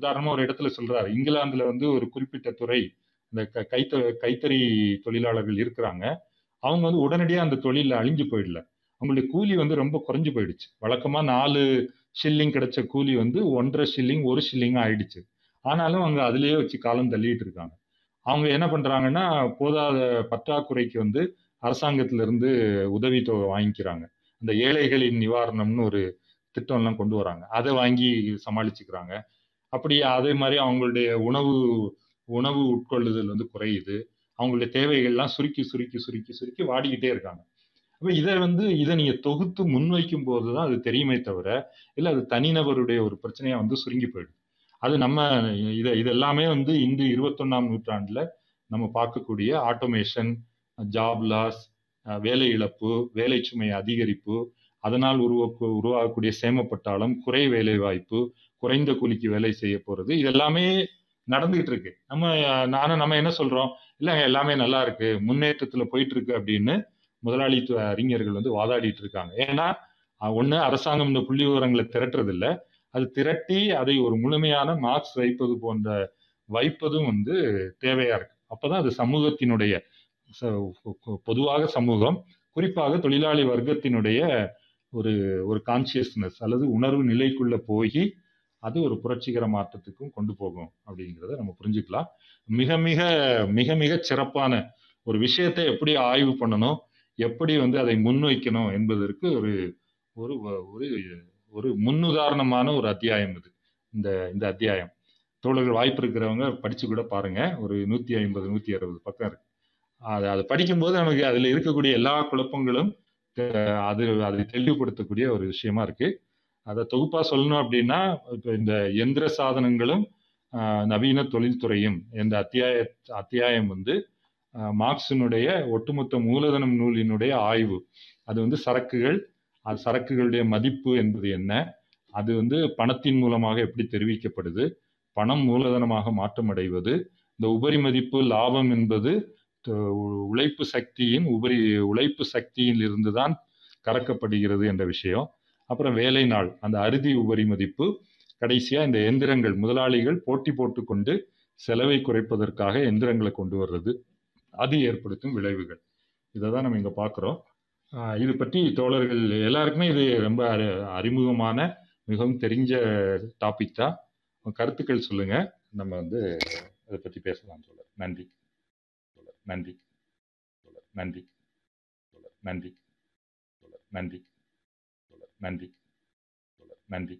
உதாரணமா ஒரு இடத்துல சொல்றாரு இங்கிலாந்துல வந்து ஒரு குறிப்பிட்ட துறை இந்த க- கைத்த கைத்தறி தொழிலாளர்கள் இருக்கிறாங்க. அவங்க வந்து உடனடியாக அந்த தொழில அழிஞ்சு போயிடல. அவங்களுடைய கூலி வந்து ரொம்ப குறைஞ்சு போயிடுச்சு. வழக்கமாக நாலு ஷில்லிங் கிடைச்ச கூலி வந்து ஒன்றரை ஷில்லிங் ஒரு ஷில்லிங் ஆயிடுச்சு. ஆனாலும் அவங்க அதுலேயே வச்சு காலம் தள்ளிட்டு இருக்காங்க. அவங்க என்ன பண்ணுறாங்கன்னா போதாத பற்றாக்குறைக்கு வந்து அரசாங்கத்திலிருந்து உதவித்தொகை வாங்கிக்கிறாங்க. இந்த ஏழைகளின் நிவாரணம்னு ஒரு திட்டம்லாம் கொண்டு வராங்க. அதை வாங்கி சமாளிச்சுக்கிறாங்க. அப்படி அதே மாதிரி அவங்களுடைய உணவு உணவு உட்கொள்ளுதல் வந்து குறையுது. அவங்களுடைய தேவைகள்லாம் சுருக்கி சுருக்கி சுருக்கி சுருக்கி வாடிக்கிட்டே இருக்காங்க. இப்போ இதை வந்து இதை நீங்க தொகுத்து முன்வைக்கும் போதுதான் அது தெரியுமே தவிர இல்ல அது தனிநபருடைய ஒரு பிரச்சனையா வந்து சுருங்கி போயிடுது. அது நம்ம இதை இதெல்லாமே வந்து இந்த இருபத்தொன்னாம் நூற்றாண்டுல நம்ம பார்க்கக்கூடிய ஆட்டோமேஷன் ஜாப் லாஸ் வேலை இழப்பு வேலை சுமை அதிகரிப்பு அதனால் உருவாக்கு உருவாகக்கூடிய சேமப்பட்டாளம் குறை வேலை வாய்ப்பு குறைந்த கூலிக்கு வேலை செய்ய போறது இது எல்லாமே நடந்துகிட்டு இருக்கு. நம்ம நானும் நம்ம என்ன சொல்றோம்? இல்லைங்க எல்லாமே நல்லா இருக்கு முன்னேற்றத்துல போயிட்டு இருக்கு அப்படின்னு முதலாளித்துவ அறிஞர்கள் வந்து வாதாடிட்டு இருக்காங்க ஏன்னா ஒன்று அரசாங்கம் இந்த புள்ளி விவரங்களை திரட்டுறது இல்லை அது திரட்டி அதை ஒரு முழுமையான மார்க்ஸ் வைப்பது போன்ற வைப்பதும் வந்து தேவையா இருக்கு. அப்பதான் அது சமூகத்தினுடைய ச- பொதுவாக சமூகம் குறிப்பாக தொழிலாளி வர்க்கத்தினுடைய ஒரு ஒரு கான்சியஸ்னஸ் அல்லது உணர்வு நிலைக்குள்ள போய் அது ஒரு புரட்சிகர மாற்றத்துக்கும் கொண்டு போகும் அப்படிங்கிறத நம்ம புரிஞ்சுக்கலாம். மிக மிக மிக மிக சிறப்பான ஒரு விஷயத்தை எப்படி ஆய்வு பண்ணணும் எப்படி வந்து அதை முன்வைக்கணும் என்பதற்கு ஒரு ஒரு ஒரு ஒரு முன்னுதாரணமான ஒரு அத்தியாயம் இது. இந்த இந்த அத்தியாயம். தோழர்கள் வாய்ப்பு இருக்கிறவங்க படிச்சு கூட பாருங்க. ஒரு நூத்தி ஐம்பது நூத்தி அறுபது பக்கம் இருக்கு. அது அதை படிக்கும்போது நமக்கு அதுல இருக்கக்கூடிய எல்லா குழப்பங்களும் அது அதை தெளிவுபடுத்தக்கூடிய ஒரு விஷயமா இருக்கு. அதை தொகுப்பா சொல்லணும் அப்படின்னா இப்ப இந்த எந்திர சாதனங்களும் நவீன தொழில்துறையும் இந்த அத்தியாய அத்தியாயம் வந்து மார்க்சினுடைய ஒட்டுமொத்த மூலதனம் நூலினுடைய ஆய்வு. அது வந்து சரக்குகள் அது சரக்குகளுடைய மதிப்பு என்பது என்ன? அது வந்து பணத்தின் மூலமாக எப்படி தெரிவிக்கப்படுது? பணம் மூலதனமாக மாற்றமடைவது இந்த உபரி மதிப்பு லாபம் என்பது உழைப்பு சக்தியின் உபரி உழைப்பு சக்தியில் இருந்துதான் கறக்கப்படுகிறது என்ற விஷயம். அப்புறம் வேலை நாள் அந்த அறுதி உபரி மதிப்பு. கடைசியா இந்த எந்திரங்கள் முதலாளிகள் போட்டி போட்டுக்கொண்டு செலவை குறைப்பதற்காக எந்திரங்களை கொண்டு வர்றது. அது ஏற்படுத்தும் விளைவுகள். இதை தான் நம்ம இங்கே பார்க்குறோம். இது பற்றி தோழர்கள் எல்லாருக்குமே இது ரொம்ப அறி- அறிமுகமான மிகவும் தெரிஞ்ச டாபிக் தான். கருத்துக்கள் சொல்லுங்க. நம்ம வந்து அதை பற்றி பேசலாம் தோழர். நன்றி. தோழர் நன்றி. தோழர் நன்றி. தோழர் நன்றி. தோழர் நன்றி. தோழர் நன்றி. தோழர் நன்றி.